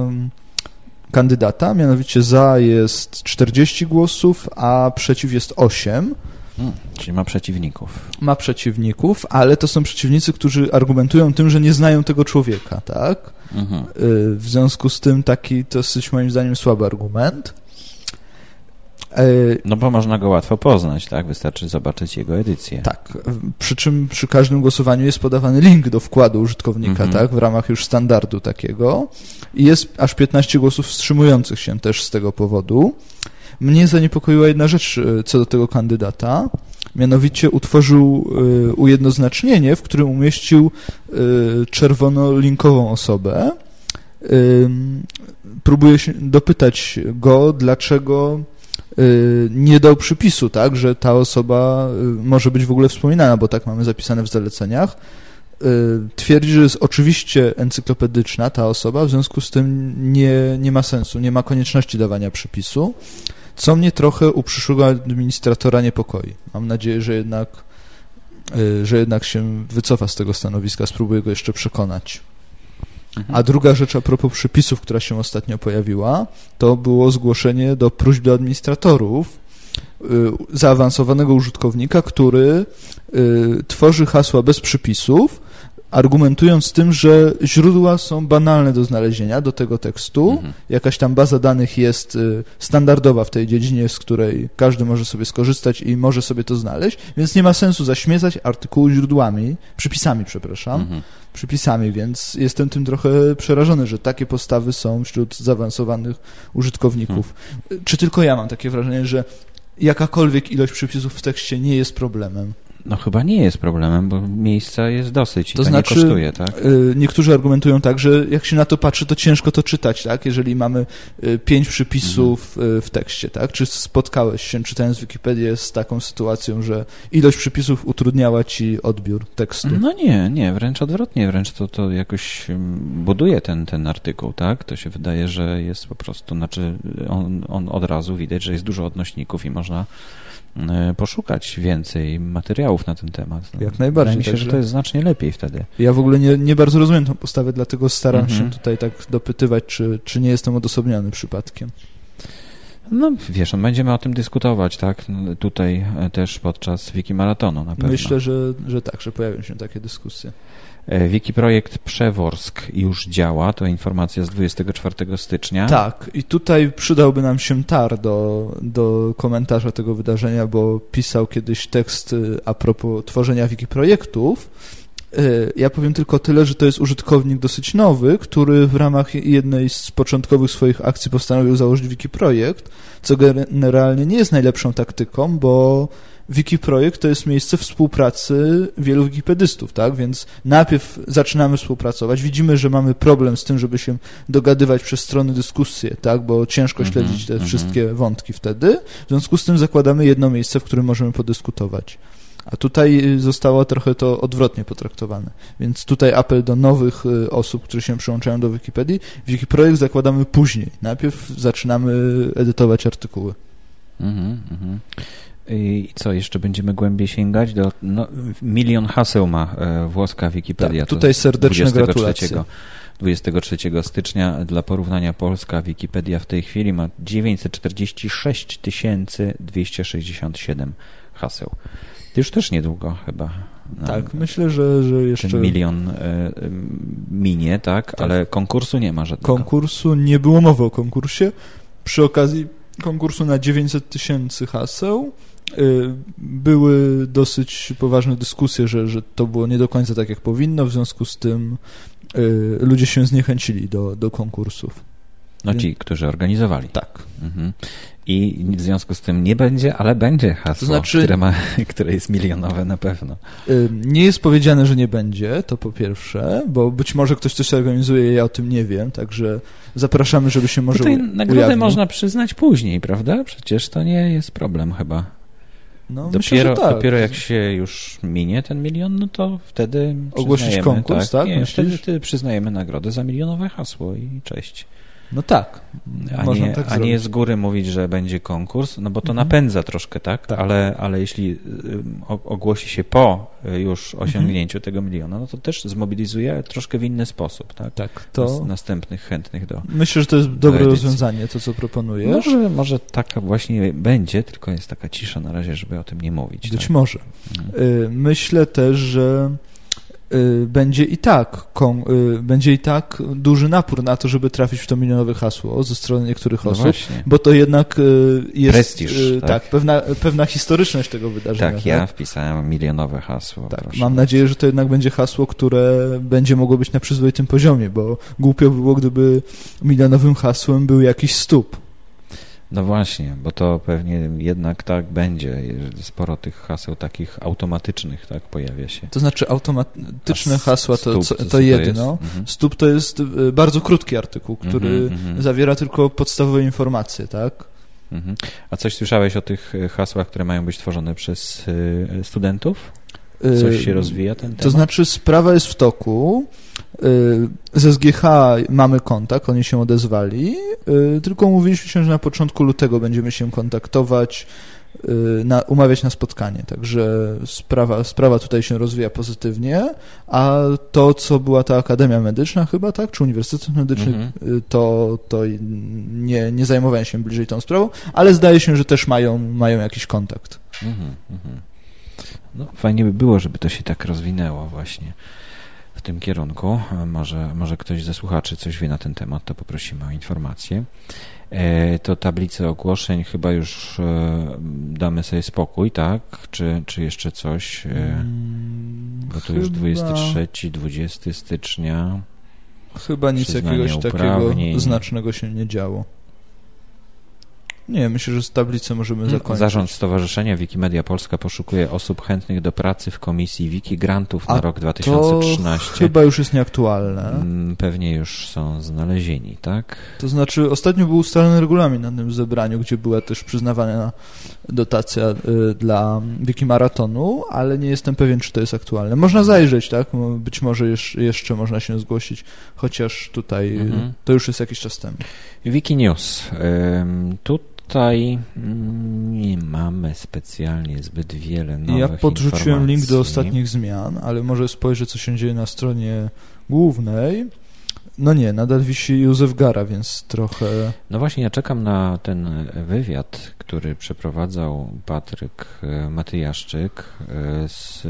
[SPEAKER 2] kandydata, mianowicie za jest 40 głosów, a przeciw jest 8.
[SPEAKER 1] Hmm, czyli ma przeciwników.
[SPEAKER 2] Ma przeciwników, ale to są przeciwnicy, którzy argumentują tym, że nie znają tego człowieka, tak? Mhm. Y, w związku z tym taki dosyć moim zdaniem słaby argument.
[SPEAKER 1] E, no bo można go łatwo poznać, tak? Wystarczy zobaczyć jego edycję.
[SPEAKER 2] Tak, przy czym przy każdym głosowaniu jest podawany link do wkładu użytkownika, mhm. tak? W ramach już standardu takiego. I jest aż 15 głosów wstrzymujących się też z tego powodu. Mnie zaniepokoiła jedna rzecz e, co do tego kandydata. Mianowicie utworzył e, ujednoznacznienie, w którym umieścił czerwonolinkową osobę. Próbuję się dopytać go, dlaczego nie dał przypisu, tak, że ta osoba y, może być w ogóle wspominana, bo tak mamy zapisane w zaleceniach. Y, twierdzi, że jest oczywiście encyklopedyczna ta osoba, w związku z tym nie, nie ma sensu, nie ma konieczności dawania przypisu, co mnie trochę u przyszłego administratora niepokoi. Mam nadzieję, że jednak, że jednak się wycofa z tego stanowiska, spróbuję go jeszcze przekonać. A druga rzecz a propos przepisów, która się ostatnio pojawiła, to było zgłoszenie do próśb do administratorów y, zaawansowanego użytkownika, który y, tworzy hasła bez przypisów, argumentując tym, że źródła są banalne do znalezienia do tego tekstu. Mhm. Jakaś tam baza danych jest y, standardowa w tej dziedzinie, z której każdy może sobie skorzystać i może sobie to znaleźć, więc nie ma sensu zaśmiecać artykułu źródłami, przypisami, przepraszam, mhm. przypisami, więc jestem tym trochę przerażony, że takie postawy są wśród zaawansowanych użytkowników. Mhm. Czy tylko ja mam takie wrażenie, że jakakolwiek ilość przypisów w tekście nie jest problemem?
[SPEAKER 1] No chyba nie jest problemem, bo miejsca jest dosyć i to, to znaczy, nie kosztuje, tak?
[SPEAKER 2] Y, niektórzy argumentują tak, że jak się na to patrzy, to ciężko to czytać, tak? Jeżeli mamy y, pięć przypisów mhm. Y, w tekście, tak? Czy spotkałeś się, czytając Wikipedię, z taką sytuacją, że ilość przypisów utrudniała ci odbiór tekstu?
[SPEAKER 1] No nie, nie, wręcz odwrotnie, wręcz to, to jakoś buduje ten, ten artykuł, tak? To się wydaje, że jest po prostu, znaczy on, on od razu widać, że jest dużo odnośników i można poszukać więcej materiałów na ten temat.
[SPEAKER 2] No, Jak najbardziej.
[SPEAKER 1] Wydaje mi się, że to jest znacznie lepiej wtedy.
[SPEAKER 2] Ja w ogóle nie, nie bardzo rozumiem tę postawę, dlatego staram mhm. się tutaj tak dopytywać, czy, czy nie jestem odosobniony przypadkiem.
[SPEAKER 1] No wiesz, będziemy o tym dyskutować, tak? No, tutaj e, też podczas Wiki Maratonu na pewno.
[SPEAKER 2] Myślę, że, że tak, że pojawią się takie dyskusje.
[SPEAKER 1] E, Wikiprojekt Przeworsk już działa, to informacja z 24 stycznia.
[SPEAKER 2] Tak, i tutaj przydałby nam się tar do, do komentarza tego wydarzenia, bo pisał kiedyś tekst y, a propos tworzenia Wikiprojektów. Y, ja powiem tylko tyle, że to jest użytkownik dosyć nowy, który w ramach jednej z początkowych swoich akcji postanowił założyć Wikiprojekt, co generalnie nie jest najlepszą taktyką, bo Wikiprojekt to jest miejsce współpracy wielu wikipedystów, tak? Więc najpierw zaczynamy współpracować, widzimy, że mamy problem z tym, żeby się dogadywać przez strony dyskusje, tak? Bo ciężko -hmm, śledzić te -hmm. wszystkie wątki wtedy. W związku z tym zakładamy jedno miejsce, w którym możemy podyskutować. A tutaj zostało trochę to odwrotnie potraktowane. Więc tutaj apel do nowych y, osób, które się przyłączają do Wikipedii. Wikiprojekt zakładamy później. Najpierw zaczynamy edytować artykuły. Mhm,
[SPEAKER 1] mhm. I co, jeszcze będziemy głębiej sięgać? Do, no, milion haseł ma e, włoska Wikipedia.
[SPEAKER 2] Tak, tutaj serdeczne 23, gratulacje.
[SPEAKER 1] 23 stycznia dla porównania Polska Wikipedia w tej chwili ma 946 267 haseł. Już też niedługo chyba.
[SPEAKER 2] No, tak, myślę, że, że jeszcze...
[SPEAKER 1] Milion y, minie, tak? tak? Ale konkursu nie ma żadnego.
[SPEAKER 2] Konkursu, nie było mowy o konkursie. Przy okazji konkursu na 900 tysięcy haseł były dosyć poważne dyskusje, że, że to było nie do końca tak, jak powinno, w związku z tym y, ludzie się zniechęcili do, do konkursów.
[SPEAKER 1] No ci, którzy organizowali.
[SPEAKER 2] Tak. Mhm.
[SPEAKER 1] I w związku z tym nie będzie, ale będzie hasło, to znaczy, które, ma, które jest milionowe na pewno.
[SPEAKER 2] Nie jest powiedziane, że nie będzie, to po pierwsze, bo być może ktoś coś organizuje, ja o tym nie wiem, także zapraszamy, żeby się może Tutaj
[SPEAKER 1] nagrodę ujawnił. można przyznać później, prawda? Przecież to nie jest problem chyba. No, dopiero, myślę, tak. dopiero jak się już minie ten milion, no to wtedy
[SPEAKER 2] Ogłosić konkurs, tak? tak?
[SPEAKER 1] Nie, wtedy, wtedy przyznajemy nagrodę za milionowe hasło i cześć.
[SPEAKER 2] No tak.
[SPEAKER 1] A nie, tak a nie z góry mówić, że będzie konkurs, no bo to mhm. napędza troszkę, tak? tak? Ale, ale jeśli y, ogłosi się po y, już mhm. osiągnięciu mhm. tego miliona, no to też zmobilizuje troszkę w inny sposób, tak?
[SPEAKER 2] Tak. To...
[SPEAKER 1] Następnych chętnych do
[SPEAKER 2] Myślę, że to jest dobre do rozwiązanie, to co proponujesz.
[SPEAKER 1] Może, może taka właśnie będzie, tylko jest taka cisza na razie, żeby o tym nie mówić.
[SPEAKER 2] Być tak? może. Mhm. Y, myślę też, że będzie i tak y, będzie i tak duży napór na to, żeby trafić w to milionowe hasło ze strony niektórych no osób, właśnie. bo to jednak y, jest
[SPEAKER 1] Prestiż, tak?
[SPEAKER 2] tak, pewna, pewna historyczność tego wydarzenia.
[SPEAKER 1] Tak, ja tak? wpisałem milionowe hasło.
[SPEAKER 2] Tak, mam nadzieję, że to jednak będzie hasło, które będzie mogło być na przyzwoitym poziomie, bo głupio by było, gdyby milionowym hasłem był jakiś stóp.
[SPEAKER 1] No właśnie, bo to pewnie jednak tak będzie. Sporo tych haseł takich automatycznych tak pojawia się.
[SPEAKER 2] To znaczy automatyczne hasła to, stóp, to, to jedno. Mhm. Stóp to jest y, bardzo krótki artykuł, który mhm, mhm. zawiera tylko podstawowe informacje, tak?
[SPEAKER 1] Mhm. A coś słyszałeś o tych y, hasłach, które mają być tworzone przez y, studentów? Coś się rozwija ten temat?
[SPEAKER 2] To znaczy sprawa jest w toku. Y, z SGH mamy kontakt, oni się odezwali, y, tylko umówiliśmy się, że na początku lutego będziemy się kontaktować, y, na, umawiać na spotkanie, także sprawa, sprawa tutaj się rozwija pozytywnie, a to, co była ta Akademia Medyczna chyba, tak, czy Uniwersytet Medyczny, mhm. to, to nie, nie zajmowałem się bliżej tą sprawą, ale zdaje się, że też mają, mają jakiś kontakt. Mhm, mhm.
[SPEAKER 1] No, fajnie by było, żeby to się tak rozwinęło właśnie tym kierunku. Może, może ktoś ze słuchaczy coś wie na ten temat, to poprosimy o informację. E, to tablice ogłoszeń chyba już e, damy sobie spokój, tak? Czy, czy jeszcze coś? E, mm, bo to już 23, 20 stycznia.
[SPEAKER 2] Chyba nic jakiegoś takiego znacznego się nie działo. Nie, myślę, że z tablicy możemy mm, zakończyć.
[SPEAKER 1] Zarząd Stowarzyszenia Wikimedia Polska poszukuje osób chętnych do pracy w komisji Wiki Grantów na A rok 2013.
[SPEAKER 2] To chyba już jest nieaktualne.
[SPEAKER 1] Mm, pewnie już są znalezieni, tak?
[SPEAKER 2] To znaczy, ostatnio był ustalony regulamin na tym zebraniu, gdzie była też przyznawana dotacja y, dla Wikimaratonu, ale nie jestem pewien, czy to jest aktualne. Można zajrzeć, tak? Być może jeszcze można się zgłosić, chociaż tutaj mhm. to już jest jakiś czas temu.
[SPEAKER 1] Wikinews. Tu Tutaj nie mamy specjalnie zbyt wiele nowych
[SPEAKER 2] Ja podrzuciłem informacji. link do ostatnich zmian, ale może spojrzę, co się dzieje na stronie głównej. No nie, nadal wisi Józef Gara, więc trochę...
[SPEAKER 1] No właśnie, ja czekam na ten wywiad, który przeprowadzał Patryk e, Matyjaszczyk e, z,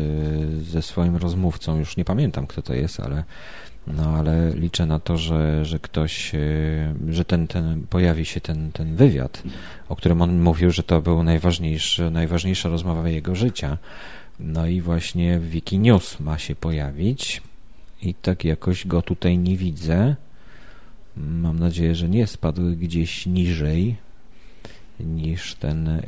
[SPEAKER 1] ze swoim rozmówcą. Już nie pamiętam, kto to jest, ale no ale liczę na to, że, że ktoś, e, że ten, ten pojawi się ten, ten wywiad, o którym on mówił, że to był najważniejszy, najważniejsza rozmowa jego życia. No i właśnie w Wikinews ma się pojawić i tak jakoś go tutaj nie widzę. Mam nadzieję, że nie spadł gdzieś niżej niż ten, e,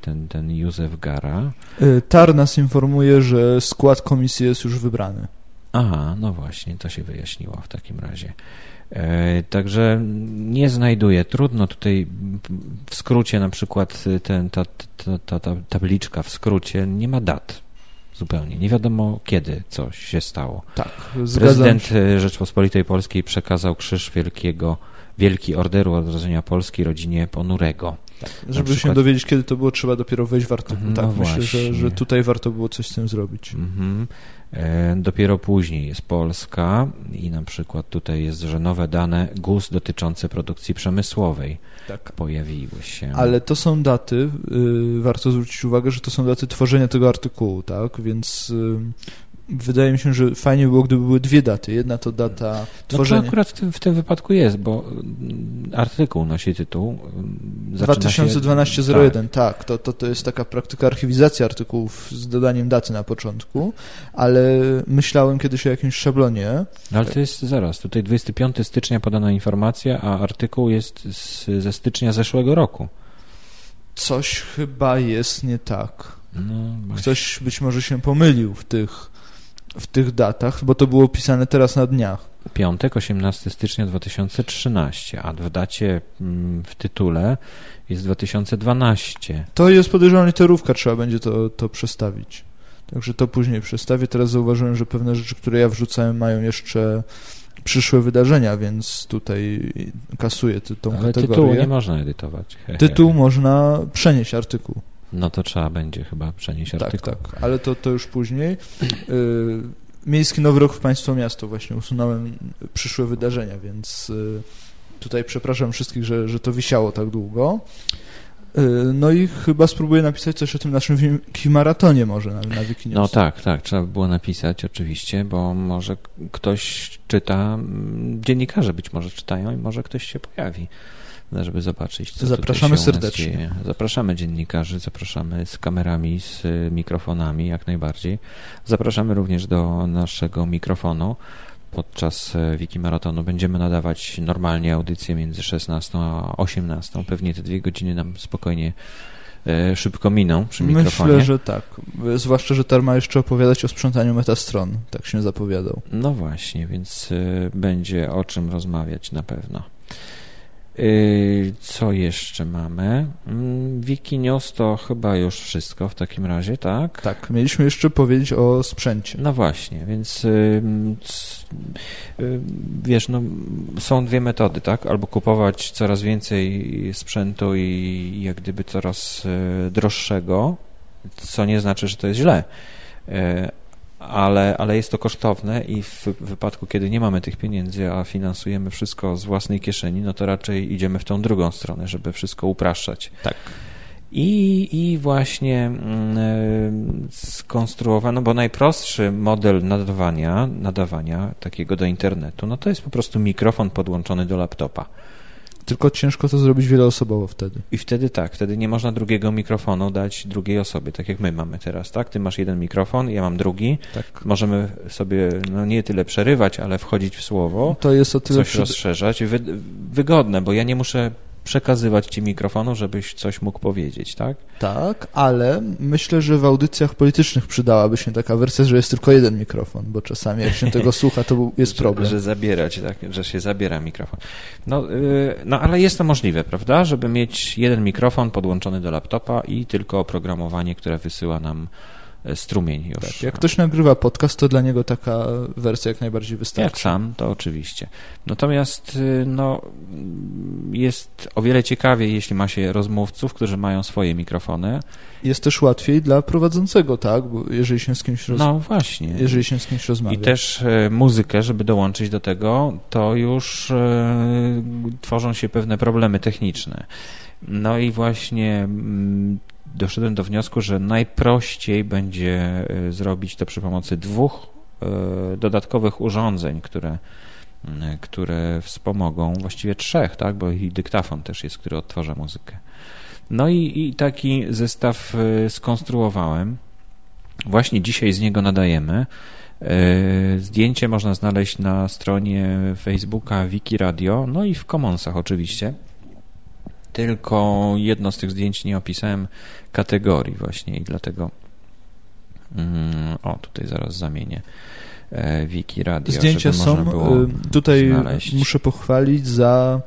[SPEAKER 1] ten, ten Józef Gara.
[SPEAKER 2] E, Tar nas informuje, że skład komisji jest już wybrany.
[SPEAKER 1] Aha, no właśnie, to się wyjaśniło w takim razie. E, także nie znajduję. Trudno tutaj w skrócie, na przykład ten, ta, ta, ta, ta tabliczka w skrócie nie ma dat zupełnie. Nie wiadomo kiedy coś się stało.
[SPEAKER 2] Tak,
[SPEAKER 1] Prezydent się. Rzeczpospolitej Polskiej przekazał Krzyż Wielkiego, Wielki Orderu Odrodzenia Polski rodzinie Ponurego.
[SPEAKER 2] Tak, żeby przykład... się dowiedzieć, kiedy to było, trzeba dopiero wejść w artykuł. No tak, właśnie. myślę, że, że tutaj warto było coś z tym zrobić. Mhm.
[SPEAKER 1] E, dopiero później jest Polska i na przykład tutaj jest, że nowe dane GUS dotyczące produkcji przemysłowej tak. pojawiły się.
[SPEAKER 2] Ale to są daty, y, warto zwrócić uwagę, że to są daty tworzenia tego artykułu, tak? Więc y, wydaje mi się, że fajnie było, gdyby były dwie daty. Jedna to data tworzenia.
[SPEAKER 1] No to akurat w tym, w tym wypadku jest, bo mm, artykuł nosi tytuł.
[SPEAKER 2] 2012-01, tak, tak to, to, to jest taka praktyka archiwizacji artykułów z dodaniem daty na początku, ale myślałem kiedyś o jakimś szablonie.
[SPEAKER 1] No ale to jest zaraz, tutaj 25 stycznia podana informacja, a artykuł jest z, ze stycznia zeszłego roku.
[SPEAKER 2] Coś chyba jest nie tak. No, Ktoś być może się pomylił w tych w tych datach, bo to było pisane teraz na dniach.
[SPEAKER 1] Piątek, 18 stycznia 2013, a w dacie mm, w tytule jest 2012.
[SPEAKER 2] To jest podejrzewam literówka, trzeba będzie to, to przestawić. Także to później przestawię. Teraz zauważyłem, że pewne rzeczy, które ja wrzucałem, mają jeszcze przyszłe wydarzenia, więc tutaj kasuję ty, tą
[SPEAKER 1] Ale
[SPEAKER 2] kategorię.
[SPEAKER 1] tytułu nie można edytować.
[SPEAKER 2] He, he. Tytuł można przenieść artykuł.
[SPEAKER 1] No to trzeba będzie chyba przenieść tak, artykuł.
[SPEAKER 2] Tak, tak, ale to, to już później. Miejski Nowy Rok w Państwo Miasto właśnie usunąłem przyszłe wydarzenia, więc y, tutaj przepraszam wszystkich, że, że to wisiało tak długo. Y, no i chyba spróbuję napisać coś o tym naszym maratonie może na, na Wikinews.
[SPEAKER 1] No tak, tak, trzeba by było napisać oczywiście, bo może ktoś czyta, mm, dziennikarze być może czytają i może ktoś się pojawi żeby zobaczyć, co
[SPEAKER 2] Zapraszamy serdecznie.
[SPEAKER 1] Zapraszamy dziennikarzy, zapraszamy z kamerami, z mikrofonami, jak najbardziej. Zapraszamy również do naszego mikrofonu. Podczas e, Wiki Maratonu będziemy nadawać normalnie audycję między 16 a 18. Pewnie te dwie godziny nam spokojnie e, szybko miną przy mikrofonie.
[SPEAKER 2] Myślę, że tak. Zwłaszcza, że Tar ma jeszcze opowiadać o sprzątaniu metastron. Tak się zapowiadał.
[SPEAKER 1] No właśnie, więc będzie o czym rozmawiać na pewno. Yy, co jeszcze mamy? Mm, Wikinios to chyba już wszystko w takim razie, tak?
[SPEAKER 2] Tak, mieliśmy jeszcze powiedzieć o sprzęcie.
[SPEAKER 1] No właśnie, więc yy, yy, wiesz, no, są dwie metody, tak? Albo kupować coraz więcej sprzętu i jak gdyby coraz droższego, co nie znaczy, że to jest źle ale, ale jest to kosztowne i w wypadku, kiedy nie mamy tych pieniędzy, a finansujemy wszystko z własnej kieszeni, no to raczej idziemy w tą drugą stronę, żeby wszystko upraszczać.
[SPEAKER 2] Tak.
[SPEAKER 1] I, i właśnie yy, skonstruowano, bo najprostszy model nadawania, nadawania takiego do internetu, no to jest po prostu mikrofon podłączony do laptopa.
[SPEAKER 2] Tylko ciężko to zrobić wieloosobowo wtedy.
[SPEAKER 1] I wtedy tak, wtedy nie można drugiego mikrofonu dać drugiej osobie, tak jak my mamy teraz, tak? Ty masz jeden mikrofon, ja mam drugi. Tak. Możemy sobie, no nie tyle przerywać, ale wchodzić w słowo. To jest o tyle coś przy... rozszerzać. Wy, wygodne, bo ja nie muszę przekazywać ci mikrofonu, żebyś coś mógł powiedzieć, tak?
[SPEAKER 2] Tak, ale myślę, że w audycjach politycznych przydałaby się taka wersja, że jest tylko jeden mikrofon, bo czasami jak się tego słucha, to jest problem.
[SPEAKER 1] Że, że zabierać, tak, że się zabiera mikrofon. No, yy, no, ale jest to możliwe, prawda, żeby mieć jeden mikrofon podłączony do laptopa i tylko oprogramowanie, które wysyła nam strumień już. Tak,
[SPEAKER 2] jak ktoś nagrywa podcast, to dla niego taka wersja jak najbardziej wystarczy.
[SPEAKER 1] Jak sam, to oczywiście. Natomiast y, no, jest o wiele ciekawiej, jeśli ma się rozmówców, którzy mają swoje mikrofony.
[SPEAKER 2] Jest też łatwiej dla prowadzącego, tak? Bo jeżeli się z kimś roz...
[SPEAKER 1] No właśnie.
[SPEAKER 2] Jeżeli się z kimś rozmawia.
[SPEAKER 1] I też y, muzykę, żeby dołączyć do tego, to już y, tworzą się pewne problemy techniczne. No i właśnie mm, doszedłem do wniosku, że najprościej będzie e, zrobić to przy pomocy dwóch e, dodatkowych urządzeń, które, które wspomogą, właściwie trzech, tak, bo i dyktafon też jest, który odtwarza muzykę. No i, i taki zestaw skonstruowałem. Właśnie dzisiaj z niego nadajemy. Zdjęcie można znaleźć na stronie Facebooka Wiki Radio, no i w Commonsach oczywiście. Tylko jedno z tych zdjęć nie opisałem kategorii właśnie i dlatego mm, o, tutaj zaraz zamienię e, Wiki Radio.
[SPEAKER 2] Zdjęcia są, y, tutaj znaleźć. muszę pochwalić za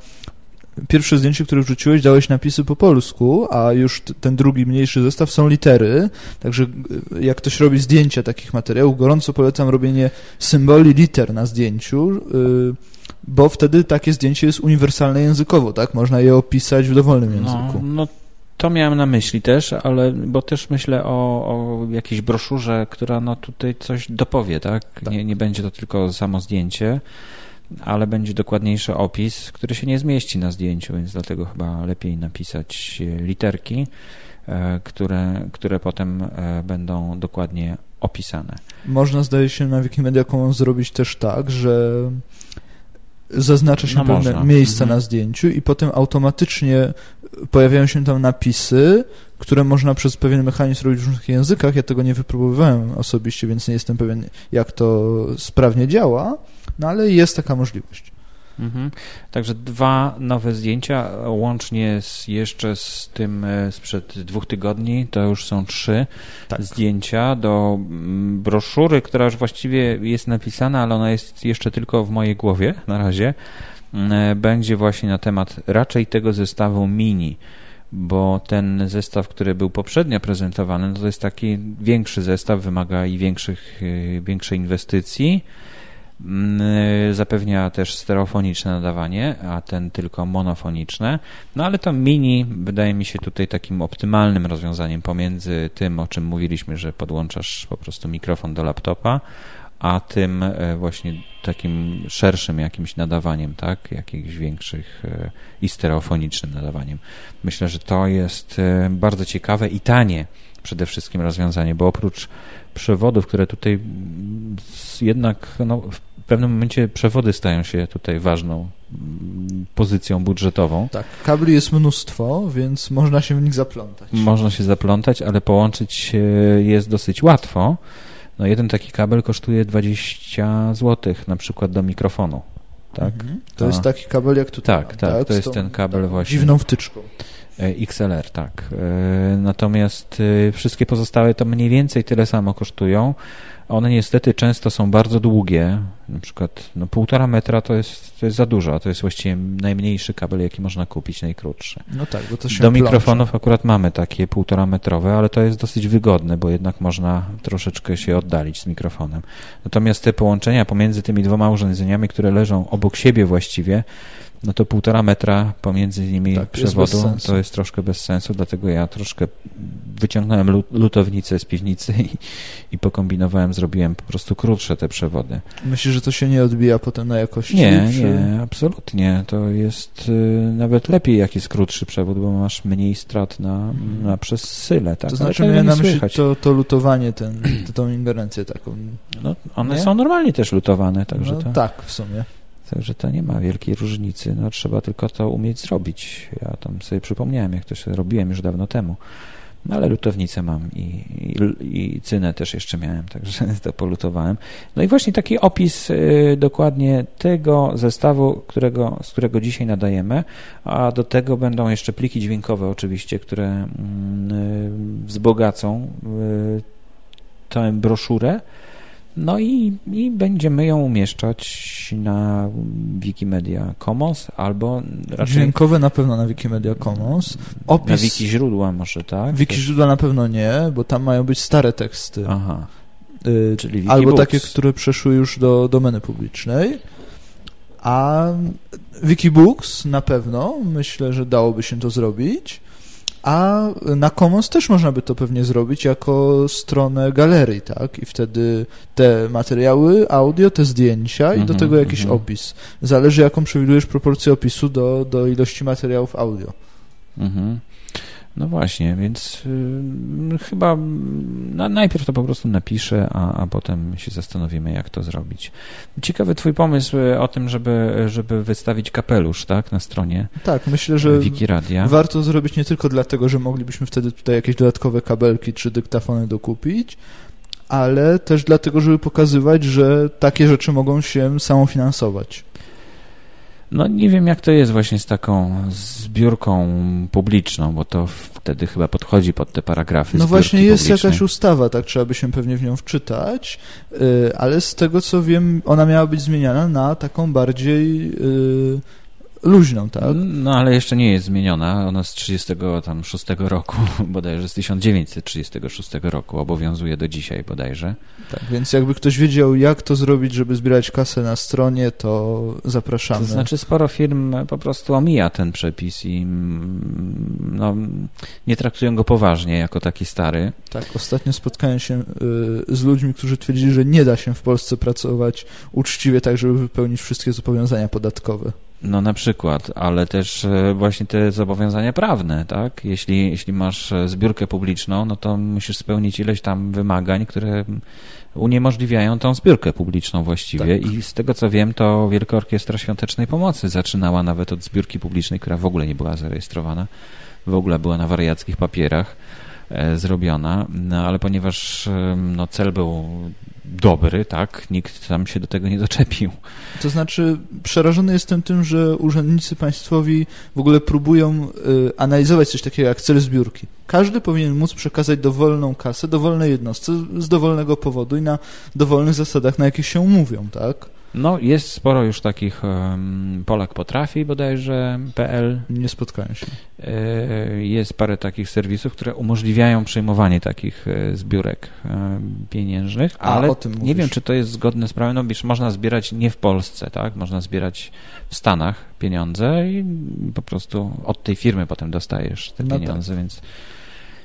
[SPEAKER 2] pierwsze zdjęcie, które wrzuciłeś, dałeś napisy po polsku, a już ten drugi, mniejszy zestaw są litery, także y, jak ktoś robi zdjęcia takich materiałów, gorąco polecam robienie symboli liter na zdjęciu, bo wtedy takie zdjęcie jest uniwersalne językowo, tak? Można je opisać w dowolnym no, języku.
[SPEAKER 1] No, no to miałem na myśli też, ale bo też myślę o, o jakiejś broszurze, która no tutaj coś dopowie, tak? tak? Nie, nie będzie to tylko samo zdjęcie, ale będzie dokładniejszy opis, który się nie zmieści na zdjęciu, więc dlatego chyba lepiej napisać literki, e, które, które potem e, będą dokładnie opisane.
[SPEAKER 2] Można, zdaje się, na Wikimedia Commons zrobić też tak, że zaznacza się no pewne można. miejsca mhm. na zdjęciu i potem automatycznie pojawiają się tam napisy, które można przez pewien mechanizm robić w różnych językach. Ja tego nie wypróbowałem osobiście, więc nie jestem pewien, jak to sprawnie działa, no ale jest taka możliwość.
[SPEAKER 1] Mhm. Także dwa nowe zdjęcia, łącznie z, jeszcze z tym e, sprzed dwóch tygodni, to już są trzy tak. zdjęcia do mm, broszury, która już właściwie jest napisana, ale ona jest jeszcze tylko w mojej głowie na razie. Mm, e, będzie właśnie na temat raczej tego zestawu mini bo ten zestaw, który był poprzednio prezentowany, no to jest taki większy zestaw, wymaga i większych, e, większej inwestycji zapewnia też stereofoniczne nadawanie, a ten tylko monofoniczne. No ale to mini wydaje mi się tutaj takim optymalnym rozwiązaniem pomiędzy tym, o czym mówiliśmy, że podłączasz po prostu mikrofon do laptopa, a tym e, właśnie takim szerszym jakimś nadawaniem, tak, jakichś większych e, i stereofonicznym nadawaniem. Myślę, że to jest e, bardzo ciekawe i tanie przede wszystkim rozwiązanie, bo oprócz przewodów, które tutaj jednak no, w pewnym momencie przewody stają się tutaj ważną mm, pozycją budżetową.
[SPEAKER 2] Tak, kabli jest mnóstwo, więc można się w nich zaplątać.
[SPEAKER 1] Można się zaplątać, ale połączyć jest dosyć łatwo. No jeden taki kabel kosztuje 20 zł na przykład do mikrofonu. Tak? Mhm.
[SPEAKER 2] To, to, jest taki kabel jak tutaj.
[SPEAKER 1] Tak, tak, tak to jest ten kabel właśnie.
[SPEAKER 2] Dziwną wtyczką.
[SPEAKER 1] E, XLR, tak. E, natomiast e, wszystkie pozostałe to mniej więcej tyle samo kosztują. One niestety często są bardzo długie, na przykład no, półtora metra to jest, to jest za dużo, to jest właściwie najmniejszy kabel, jaki można kupić, najkrótszy.
[SPEAKER 2] No tak, bo to się
[SPEAKER 1] Do mikrofonów akurat mamy takie półtora metrowe, ale to jest dosyć wygodne, bo jednak można troszeczkę się oddalić z mikrofonem. Natomiast te połączenia pomiędzy tymi dwoma urządzeniami, które leżą obok siebie właściwie, no to półtora metra pomiędzy nimi tak, przewodu jest to jest troszkę bez sensu, dlatego ja troszkę wyciągnąłem lutownicę z piwnicy i, i pokombinowałem, zrobiłem po prostu krótsze te przewody.
[SPEAKER 2] Myślisz, że to się nie odbija potem na jakości?
[SPEAKER 1] Nie, czy... nie, absolutnie. To jest y, nawet lepiej, jak jest krótszy przewód, bo masz mniej strat na, mhm. na przesyle. Tak?
[SPEAKER 2] To znaczy, miałem na myśli to, to lutowanie, ten, tą ingerencję taką.
[SPEAKER 1] No, one nie? są normalnie też lutowane, także
[SPEAKER 2] no,
[SPEAKER 1] to...
[SPEAKER 2] Tak, w sumie.
[SPEAKER 1] Także to nie ma wielkiej różnicy. No, trzeba tylko to umieć zrobić. Ja tam sobie przypomniałem, jak to się robiłem już dawno temu. No ale lutownicę mam i, i, i cynę też jeszcze miałem, także to polutowałem. No i właśnie taki opis y, dokładnie tego zestawu, którego, z którego dzisiaj nadajemy, a do tego będą jeszcze pliki dźwiękowe oczywiście, które mm, y, wzbogacą y, tę broszurę. No i, i będziemy ją umieszczać na Wikimedia Commons albo raczej...
[SPEAKER 2] Dźwiękowe na pewno na Wikimedia Commons.
[SPEAKER 1] Opis... Na wiki źródła może, tak?
[SPEAKER 2] Wiki źródła na pewno nie, bo tam mają być stare teksty.
[SPEAKER 1] Aha.
[SPEAKER 2] Y, Czyli Wikibooks. Albo takie, które przeszły już do domeny publicznej. A Wikibooks na pewno, myślę, że dałoby się to zrobić. A na Commons też można by to pewnie zrobić jako stronę galerii, tak? I wtedy te materiały, audio, te zdjęcia i do mhm, tego jakiś mhm. opis. Zależy, jaką przewidujesz proporcję opisu do, do ilości materiałów audio.
[SPEAKER 1] Mhm. No właśnie, więc y, chyba no, najpierw to po prostu napiszę, a, a potem się zastanowimy, jak to zrobić. Ciekawy twój pomysł y, o tym, żeby, żeby wystawić kapelusz, tak, na stronie
[SPEAKER 2] Tak, myślę, że
[SPEAKER 1] Wikiradia.
[SPEAKER 2] warto zrobić nie tylko dlatego, że moglibyśmy wtedy tutaj jakieś dodatkowe kabelki czy dyktafony dokupić, ale też dlatego, żeby pokazywać, że takie rzeczy mogą się samofinansować.
[SPEAKER 1] No nie wiem, jak to jest właśnie z taką zbiórką publiczną, bo to wtedy chyba podchodzi pod te paragrafy.
[SPEAKER 2] No właśnie jest publicznej. jakaś ustawa, tak trzeba by się pewnie w nią wczytać, y, ale z tego co wiem, ona miała być zmieniana na taką bardziej y, luźną, tak?
[SPEAKER 1] No ale jeszcze nie jest zmieniona. Ona z 36 roku, bodajże z 1936 roku obowiązuje do dzisiaj bodajże.
[SPEAKER 2] Tak, więc jakby ktoś wiedział, jak to zrobić, żeby zbierać kasę na stronie, to zapraszamy.
[SPEAKER 1] To znaczy sporo firm po prostu omija ten przepis i mm, no, nie traktują go poważnie jako taki stary.
[SPEAKER 2] Tak, ostatnio spotkałem się y, z ludźmi, którzy twierdzili, że nie da się w Polsce pracować uczciwie tak, żeby wypełnić wszystkie zobowiązania podatkowe.
[SPEAKER 1] No na przykład, ale też e, właśnie te zobowiązania prawne, tak? Jeśli, jeśli masz e, zbiórkę publiczną, no to musisz spełnić ileś tam wymagań, które uniemożliwiają tą zbiórkę publiczną właściwie tak. i z tego co wiem, to Wielka Orkiestra Świątecznej Pomocy zaczynała nawet od zbiórki publicznej, która w ogóle nie była zarejestrowana, w ogóle była na wariackich papierach e, zrobiona, no ale ponieważ no, cel był dobry, tak? Nikt tam się do tego nie doczepił.
[SPEAKER 2] To znaczy, przerażony jestem tym, że urzędnicy państwowi w ogóle próbują y, analizować coś takiego jak cel zbiórki. Każdy powinien móc przekazać dowolną kasę dowolnej jednostce z dowolnego powodu i na dowolnych zasadach, na jakich się umówią, tak?
[SPEAKER 1] No, jest sporo już takich Polak potrafi bodajże PL.
[SPEAKER 2] Nie spotkałem się.
[SPEAKER 1] E, jest parę takich serwisów, które umożliwiają przyjmowanie takich e, zbiórek e, pieniężnych, ale nie wiem, czy to jest zgodne z prawem, no wiesz, można zbierać nie w Polsce, tak? Można zbierać w Stanach pieniądze i po prostu od tej firmy potem dostajesz te no pieniądze, tak. więc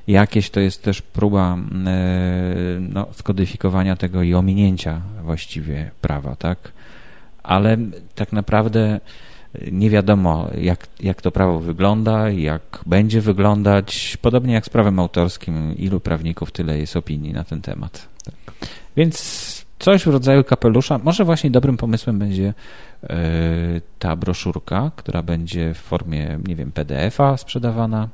[SPEAKER 1] jakieś to jest też próba no, skodyfikowania tego i ominięcia właściwie prawa, tak? Ale tak naprawdę nie wiadomo, jak, jak to prawo wygląda, jak będzie wyglądać. Podobnie jak z prawem autorskim, ilu prawników, tyle jest opinii na ten temat. Tak. Więc coś w rodzaju kapelusza. Może właśnie dobrym pomysłem będzie yy, ta broszurka, która będzie w formie, nie wiem, PDF-a sprzedawana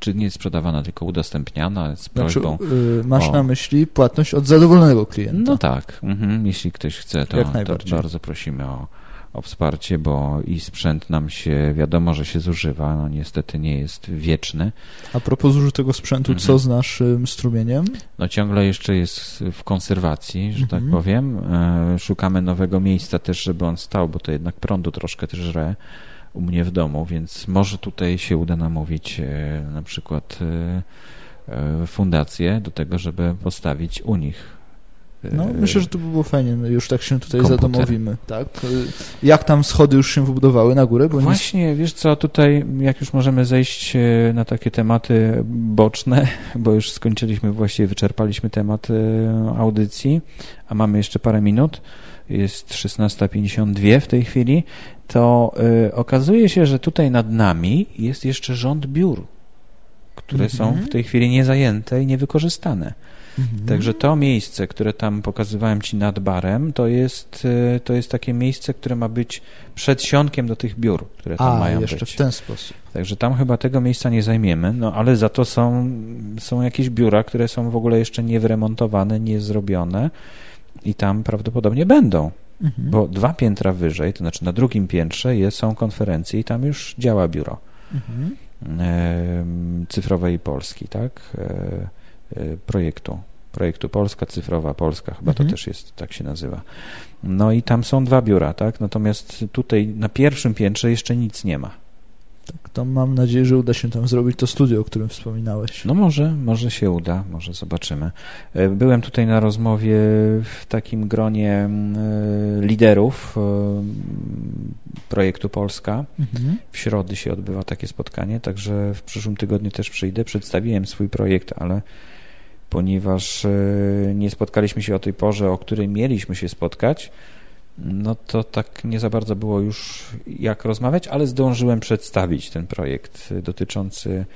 [SPEAKER 1] czy nie sprzedawana, tylko udostępniana z znaczy, prośbą.
[SPEAKER 2] Znaczy, yy, masz o... na myśli płatność od zadowolonego klienta?
[SPEAKER 1] No tak. Mhm. Jeśli ktoś chce, to, to bardzo prosimy o, o wsparcie, bo i sprzęt nam się, wiadomo, że się zużywa, no niestety nie jest wieczny.
[SPEAKER 2] A propos zużytego sprzętu, mhm. co z naszym strumieniem?
[SPEAKER 1] No ciągle jeszcze jest w konserwacji, że tak mhm. tak powiem. E, szukamy nowego miejsca też, żeby on stał, bo to jednak prądu troszkę też żre u mnie w domu, więc może tutaj się uda namówić e, na przykład e, e, fundację do tego, żeby postawić u nich
[SPEAKER 2] no, myślę, że to by było fajnie, już tak się tutaj komputer. zadomowimy, tak? Jak tam schody już się wybudowały na górę?
[SPEAKER 1] Bo Właśnie, nie... wiesz co, tutaj jak już możemy zejść na takie tematy boczne, bo już skończyliśmy, właściwie wyczerpaliśmy temat audycji, a mamy jeszcze parę minut, jest 16.52 w tej chwili, to y, okazuje się, że tutaj nad nami jest jeszcze rząd biur, które mm -hmm. są w tej chwili niezajęte i niewykorzystane. Mm -hmm. Także to miejsce, które tam pokazywałem Ci nad barem, to jest, y, to jest takie miejsce, które ma być przedsionkiem do tych biur, które tam
[SPEAKER 2] A,
[SPEAKER 1] mają
[SPEAKER 2] jeszcze
[SPEAKER 1] być.
[SPEAKER 2] w ten sposób.
[SPEAKER 1] Także tam chyba tego miejsca nie zajmiemy, no ale za to są, są jakieś biura, które są w ogóle jeszcze nie wyremontowane, nie zrobione i tam prawdopodobnie będą. Mhm. Bo dwa piętra wyżej, to znaczy na drugim piętrze jest, są konferencje i tam już działa biuro mhm. e, cyfrowej Polski, tak? E, e, projektu. Projektu Polska, Cyfrowa Polska, chyba mhm. to też jest, tak się nazywa. No i tam są dwa biura, tak? Natomiast tutaj na pierwszym piętrze jeszcze nic nie ma.
[SPEAKER 2] To mam nadzieję, że uda się tam zrobić to studio, o którym wspominałeś.
[SPEAKER 1] No może, może się uda, może zobaczymy. E, byłem tutaj na rozmowie w takim gronie e, liderów e, projektu Polska. Mhm. W środę się odbywa takie spotkanie, także w przyszłym tygodniu też przyjdę. Przedstawiłem swój projekt, ale ponieważ nie spotkaliśmy się o tej porze, o której mieliśmy się spotkać, no to tak nie za bardzo było już jak rozmawiać, ale zdążyłem przedstawić ten projekt dotyczący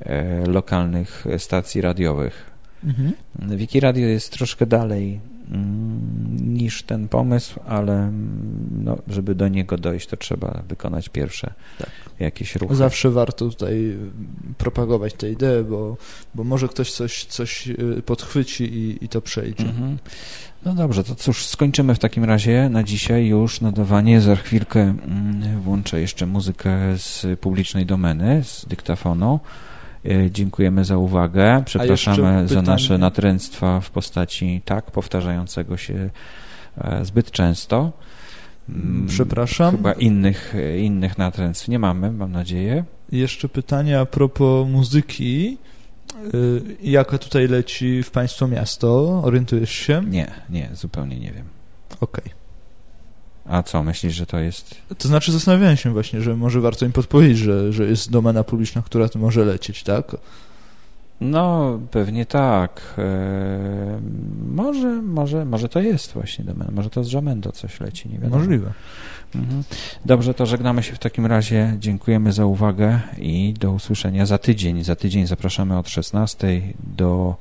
[SPEAKER 1] e, lokalnych stacji radiowych. Mhm. Wiki Radio jest troszkę dalej mm, niż ten pomysł, ale mm, no, żeby do niego dojść, to trzeba wykonać pierwsze tak. Jakieś ruchy.
[SPEAKER 2] Zawsze warto tutaj propagować tę ideę, bo, bo może ktoś coś, coś y, podchwyci i, i to przejdzie. Mhm.
[SPEAKER 1] No dobrze, to cóż, skończymy w takim razie na dzisiaj już nadawanie. Za chwilkę mm, włączę jeszcze muzykę z publicznej domeny, z dyktafonu. E, dziękujemy za uwagę. Przepraszamy za nasze natręctwa w postaci tak powtarzającego się e, zbyt często. Mm,
[SPEAKER 2] Przepraszam.
[SPEAKER 1] Chyba innych, innych natręstw nie mamy, mam nadzieję.
[SPEAKER 2] Jeszcze pytanie a propos muzyki. Y, Jaka tutaj leci w Państwo miasto? Orientujesz się?
[SPEAKER 1] Nie, nie, zupełnie nie wiem.
[SPEAKER 2] Okej.
[SPEAKER 1] A co, myślisz, że to jest...
[SPEAKER 2] To znaczy zastanawiałem się właśnie, że może warto im podpowiedzieć, że, że jest domena publiczna, która tu może lecieć, tak?
[SPEAKER 1] No, pewnie tak. Eee, może, może, może to jest właśnie domen. Może to z Jamendo coś leci, nie wiadomo.
[SPEAKER 2] Możliwe.
[SPEAKER 1] Mhm. Dobrze, to żegnamy się w takim razie. Dziękujemy za uwagę i do usłyszenia za tydzień. Za tydzień zapraszamy od 16 do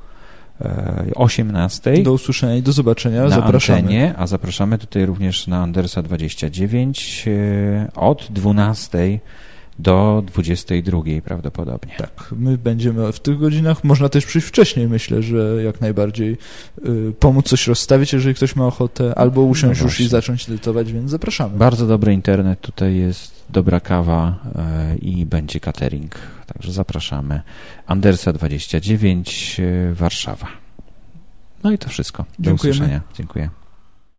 [SPEAKER 1] e, 18.
[SPEAKER 2] Do usłyszenia i do zobaczenia.
[SPEAKER 1] na
[SPEAKER 2] Zapraszamy.
[SPEAKER 1] antenie, a zapraszamy tutaj również na Andersa 29 e, od 12 do 22 prawdopodobnie.
[SPEAKER 2] Tak, my będziemy w tych godzinach. Można też przyjść wcześniej, myślę, że jak najbardziej y, pomóc coś rozstawić, jeżeli ktoś ma ochotę, albo usiąść
[SPEAKER 1] No
[SPEAKER 2] już i zacząć edytować, więc zapraszamy.
[SPEAKER 1] Bardzo dobry internet, tutaj jest dobra kawa e, i będzie catering, także zapraszamy. Andersa 29 e, Warszawa. No i to wszystko. Do
[SPEAKER 2] Dziękujemy.
[SPEAKER 1] usłyszenia. Dziękuję.